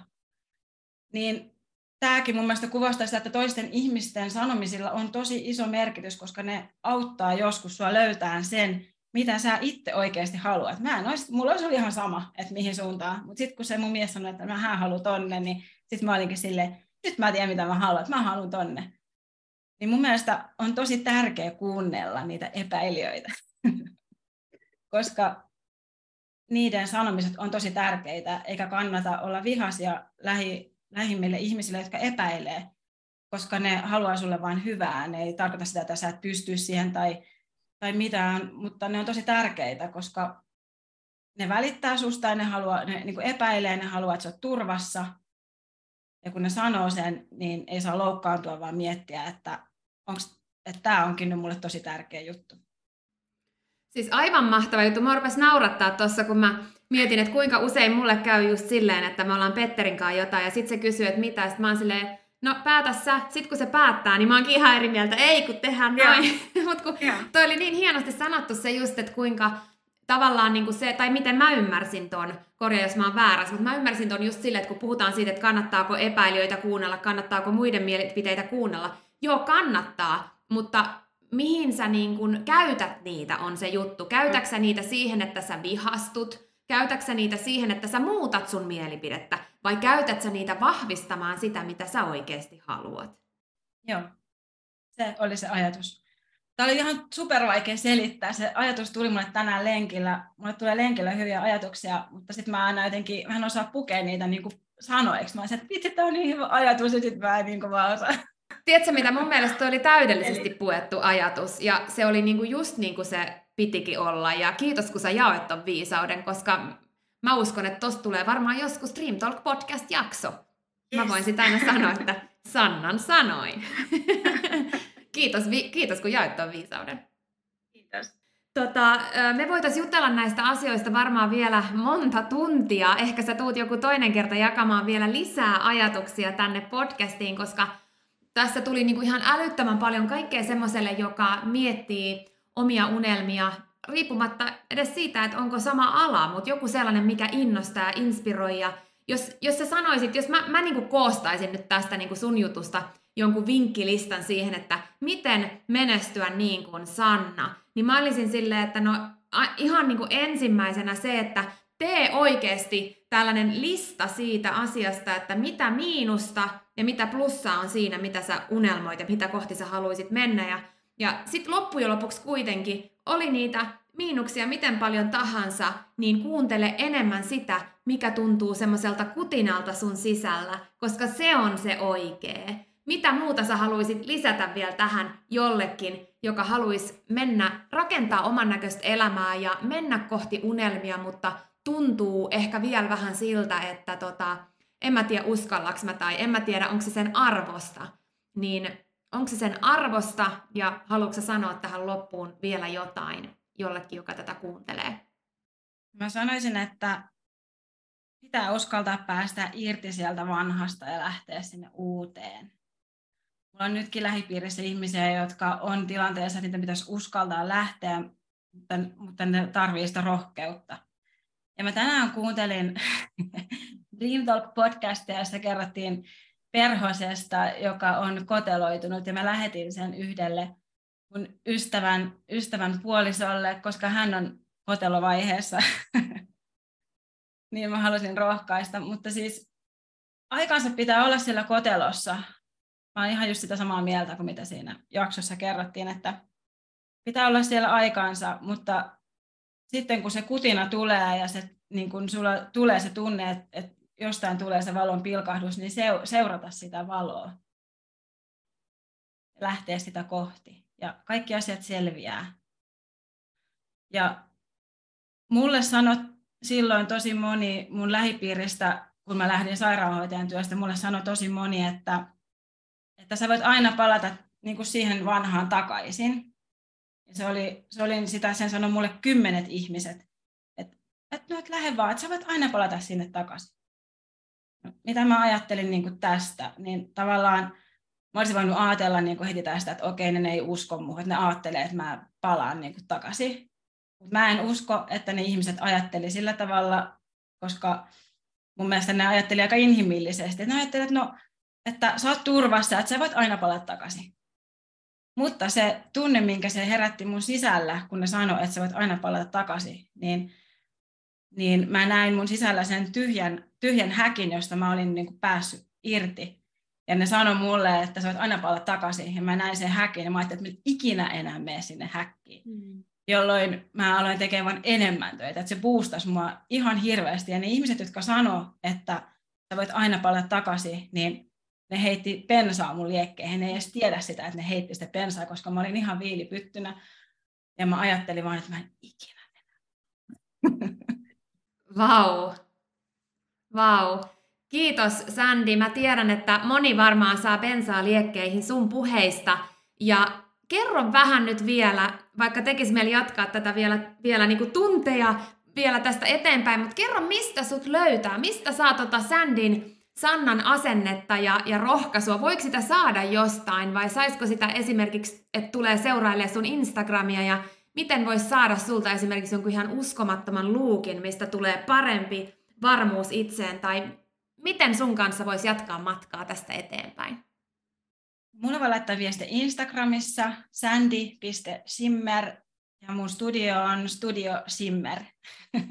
Niin tämäkin mun mielestä kuvastaa sitä, että toisten ihmisten sanomisilla on tosi iso merkitys, koska ne auttaa joskus sua löytämään sen, mitä sä itse oikeasti haluat. Mä en olisi, mulla olisi ollut ihan sama, että mihin suuntaan, mutta sitten kun se mun mies sanoi, että mä haluan tonne, niin sitten mä olinkin silleen, nyt mä tiedän mitä mä haluan, että mä haluan tonne niin mun mielestä on tosi tärkeä kuunnella niitä epäilijöitä, koska niiden sanomiset on tosi tärkeitä, eikä kannata olla vihaisia lähi, lähimmille ihmisille, jotka epäilee, koska ne haluaa sulle vain hyvää. Ne ei tarkoita sitä, että sä et pysty siihen tai, tai mitään, mutta ne on tosi tärkeitä, koska ne välittää susta ja ne, haluaa, ne niin epäilee, ne haluaa, että sä oot turvassa. Ja kun ne sanoo sen, niin ei saa loukkaantua, vaan miettiä, että onks, että tämä onkin nyt mulle tosi tärkeä juttu. Siis aivan mahtava juttu. Mä naurattaa tuossa, kun mä mietin, että kuinka usein mulle käy just silleen, että me ollaan Petterin kanssa jotain, ja sitten se kysyy, että mitä, sitten mä oon silleen, no päätä sä. Sitten kun se päättää, niin mä oonkin ihan eri mieltä, ei kun tehdään noin. Mutta kun toi oli niin hienosti sanottu se just, että kuinka tavallaan niin kuin se, tai miten mä ymmärsin ton, korjaa jos mä oon väärässä, mutta mä ymmärsin ton just silleen, että kun puhutaan siitä, että kannattaako epäilijöitä kuunnella, kannattaako muiden mielipiteitä kuunnella, joo kannattaa, mutta mihin sä niin kun käytät niitä on se juttu. Käytäksä niitä siihen, että sä vihastut? Käytäksä niitä siihen, että sä muutat sun mielipidettä? Vai käytät sä niitä vahvistamaan sitä, mitä sä oikeasti haluat? Joo, se oli se ajatus. Tämä oli ihan super vaikea selittää. Se ajatus tuli mulle tänään lenkillä. Mulle tulee lenkillä hyviä ajatuksia, mutta sitten mä aina jotenkin vähän osaa pukea niitä niin kuin sanoiksi. Mä olisin, että vitsi, tämä on niin hyvä ajatus, ja sitten mä en niin kuin vaan osaa Tiedätkö mitä, mun mielestä oli täydellisesti puettu ajatus ja se oli niinku just niin kuin se pitikin olla ja kiitos kun sä jaoit ton viisauden, koska mä uskon, että tosta tulee varmaan joskus Dream Talk podcast-jakso. Yes. Mä voin sitä aina sanoa, että Sannan sanoin. kiitos, vi- kiitos kun jaoit ton viisauden. Kiitos. Tota, me voitaisiin jutella näistä asioista varmaan vielä monta tuntia. Ehkä sä tuut joku toinen kerta jakamaan vielä lisää ajatuksia tänne podcastiin, koska tässä tuli niinku ihan älyttömän paljon kaikkea semmoiselle, joka miettii omia unelmia riippumatta edes siitä, että onko sama ala, mutta joku sellainen, mikä innostaa inspiroi. Ja jos, jos sä sanoisit, jos mä, mä niin koostaisin nyt tästä niin sun jutusta jonkun vinkkilistan siihen, että miten menestyä niin kuin Sanna, niin mä olisin silleen, että no ihan niin kuin ensimmäisenä se, että tee oikeasti tällainen lista siitä asiasta, että mitä miinusta ja mitä plussaa on siinä, mitä sä unelmoit ja mitä kohti sä haluaisit mennä. Ja, ja sitten loppujen lopuksi kuitenkin oli niitä miinuksia miten paljon tahansa, niin kuuntele enemmän sitä, mikä tuntuu semmoiselta kutinalta sun sisällä, koska se on se oikee. Mitä muuta sä haluaisit lisätä vielä tähän jollekin, joka haluaisi mennä, rakentaa oman näköistä elämää ja mennä kohti unelmia, mutta tuntuu ehkä vielä vähän siltä, että tota, en mä tiedä uskallaks mä tai en mä tiedä onko se sen arvosta, niin onko se sen arvosta ja haluatko sanoa tähän loppuun vielä jotain jollekin, joka tätä kuuntelee? Mä sanoisin, että pitää uskaltaa päästä irti sieltä vanhasta ja lähteä sinne uuteen. Mulla on nytkin lähipiirissä ihmisiä, jotka on tilanteessa, että niitä pitäisi uskaltaa lähteä, mutta, mutta ne tarvii sitä rohkeutta. Ja mä tänään kuuntelin Dream Talk podcastia, jossa kerrottiin perhosesta, joka on koteloitunut, ja mä lähetin sen yhdelle mun ystävän, ystävän puolisolle, koska hän on kotelovaiheessa. niin mä halusin rohkaista, mutta siis aikansa pitää olla siellä kotelossa. Mä oon ihan just sitä samaa mieltä kuin mitä siinä jaksossa kerrottiin, että pitää olla siellä aikansa, mutta sitten kun se kutina tulee ja se, niin kun sulla tulee se tunne, että, että jostain tulee se valon pilkahdus, niin seurata sitä valoa. Lähteä sitä kohti. Ja kaikki asiat selviää. Ja mulle sanot silloin tosi moni mun lähipiiristä, kun mä lähdin sairaanhoitajan työstä, mulle sanoi tosi moni, että, että sä voit aina palata niin kuin siihen vanhaan takaisin. Ja se oli, se oli sitä, sen sanoi mulle kymmenet ihmiset, että, että no, et lähde vaan, että sä voit aina palata sinne takaisin. Mitä mä ajattelin niin kuin tästä, niin tavallaan mä olisin voinut ajatella niin kuin heti tästä, että okei, ne ei usko muuhun, että ne ajattelee, että mä palaan niin kuin takaisin. Mutta mä en usko, että ne ihmiset ajatteli sillä tavalla, koska mun mielestä ne ajatteli aika inhimillisesti. Ne ajatteli, että, no, että sä oot turvassa, että sä voit aina palata takaisin. Mutta se tunne, minkä se herätti mun sisällä, kun ne sanoi, että sä voit aina palata takaisin, niin, niin mä näin mun sisällä sen tyhjän, tyhjän häkin, josta mä olin niin kuin päässyt irti. Ja ne sanoi mulle, että sä voit aina palata takaisin. Ja mä näin sen häkin ja mä ajattelin, että mä ikinä enää mene sinne häkkiin. Mm. Jolloin mä aloin tekemään enemmän töitä. Että se boostasi mua ihan hirveästi. Ja ne ihmiset, jotka sanoo, että sä voit aina palata takaisin, niin ne heitti pensaa mun liekkeihin. Ne ei edes tiedä sitä, että ne heitti sitä pensaa, koska mä olin ihan viilipyttynä. Ja mä ajattelin vaan, että mä en ikinä enää. Vau. Vau. Kiitos Sandy. Mä tiedän, että moni varmaan saa bensaa liekkeihin sun puheista. Ja kerro vähän nyt vielä, vaikka tekisi mieli jatkaa tätä vielä, vielä niin kuin tunteja vielä tästä eteenpäin, mutta kerro mistä sut löytää, mistä saa tota Sandin Sannan asennetta ja, ja rohkaisua? Voiko sitä saada jostain vai saisiko sitä esimerkiksi, että tulee seuraille sun Instagramia ja miten voisi saada sulta esimerkiksi jonkun ihan uskomattoman luukin, mistä tulee parempi varmuus itseen tai miten sun kanssa voisi jatkaa matkaa tästä eteenpäin? Mulla voi laittaa viesti Instagramissa sandy.simmer ja mun studio on Studio Simmer.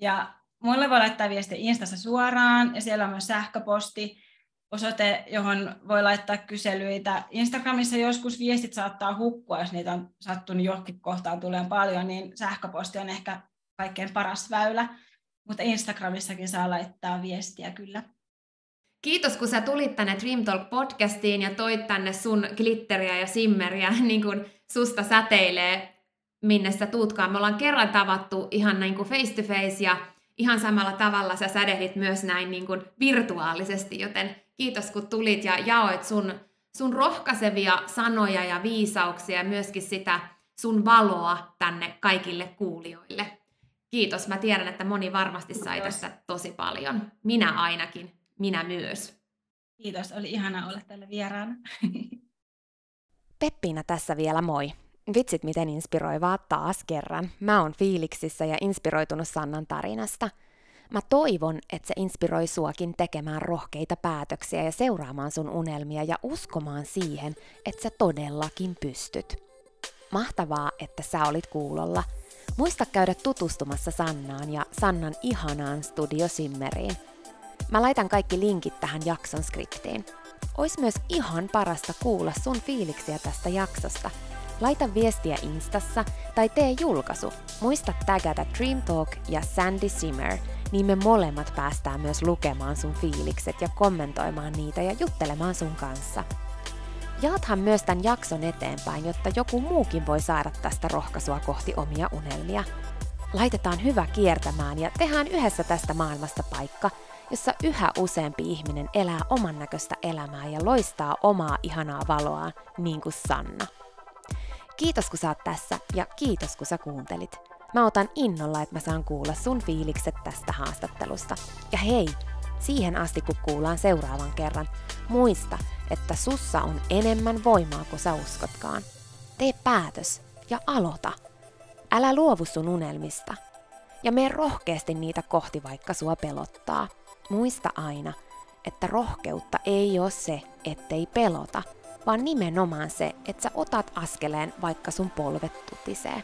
ja mulle voi laittaa viesti Instassa suoraan ja siellä on myös sähköposti osoite, johon voi laittaa kyselyitä. Instagramissa joskus viestit saattaa hukkua, jos niitä on sattunut johonkin kohtaan tulee paljon, niin sähköposti on ehkä kaikkein paras väylä. Mutta Instagramissakin saa laittaa viestiä kyllä. Kiitos, kun sä tulit tänne Dream Talk podcastiin ja toit tänne sun glitteriä ja simmeriä, niin kuin susta säteilee, minne sä tuutkaan. Me ollaan kerran tavattu ihan niin kuin face to face ja ihan samalla tavalla sä sädehdit myös näin niin kuin virtuaalisesti, joten kiitos kun tulit ja jaoit sun, sun rohkaisevia sanoja ja viisauksia ja myöskin sitä sun valoa tänne kaikille kuulijoille. Kiitos, mä tiedän, että moni varmasti sai tästä tosi paljon. Minä ainakin, minä myös. Kiitos, oli ihana olla tällä vieraana. Peppiina tässä vielä moi. Vitsit miten inspiroivaa taas kerran. Mä oon fiiliksissä ja inspiroitunut Sannan tarinasta. Mä toivon, että se inspiroi suakin tekemään rohkeita päätöksiä ja seuraamaan sun unelmia ja uskomaan siihen, että sä todellakin pystyt. Mahtavaa, että sä olit kuulolla. Muista käydä tutustumassa Sannaan ja Sannan ihanaan Studio Simmeriin. Mä laitan kaikki linkit tähän jakson skriptiin. Ois myös ihan parasta kuulla sun fiiliksiä tästä jaksosta. Laita viestiä Instassa tai tee julkaisu. Muista tagata Dream Talk ja Sandy Simmer, niin me molemmat päästään myös lukemaan sun fiilikset ja kommentoimaan niitä ja juttelemaan sun kanssa. Jaathan myös tämän jakson eteenpäin, jotta joku muukin voi saada tästä rohkaisua kohti omia unelmia. Laitetaan hyvä kiertämään ja tehdään yhdessä tästä maailmasta paikka, jossa yhä useampi ihminen elää oman näköistä elämää ja loistaa omaa ihanaa valoaan, niin kuin Sanna. Kiitos kun sä oot tässä ja kiitos kun sä kuuntelit. Mä otan innolla, että mä saan kuulla sun fiilikset tästä haastattelusta. Ja hei, siihen asti kun kuullaan seuraavan kerran, muista, että sussa on enemmän voimaa kuin sä uskotkaan. Tee päätös ja aloita. Älä luovu sun unelmista. Ja mene rohkeasti niitä kohti, vaikka sua pelottaa. Muista aina, että rohkeutta ei ole se, ettei pelota, vaan nimenomaan se, että sä otat askeleen, vaikka sun polvet tutisee.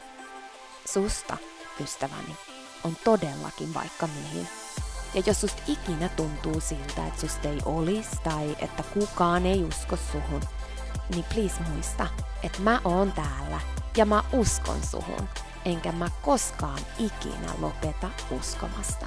Susta, ystäväni, on todellakin vaikka mihin. Ja jos susta ikinä tuntuu siltä, että susta ei olisi tai että kukaan ei usko suhun, niin please muista, että mä oon täällä ja mä uskon suhun, enkä mä koskaan ikinä lopeta uskomasta.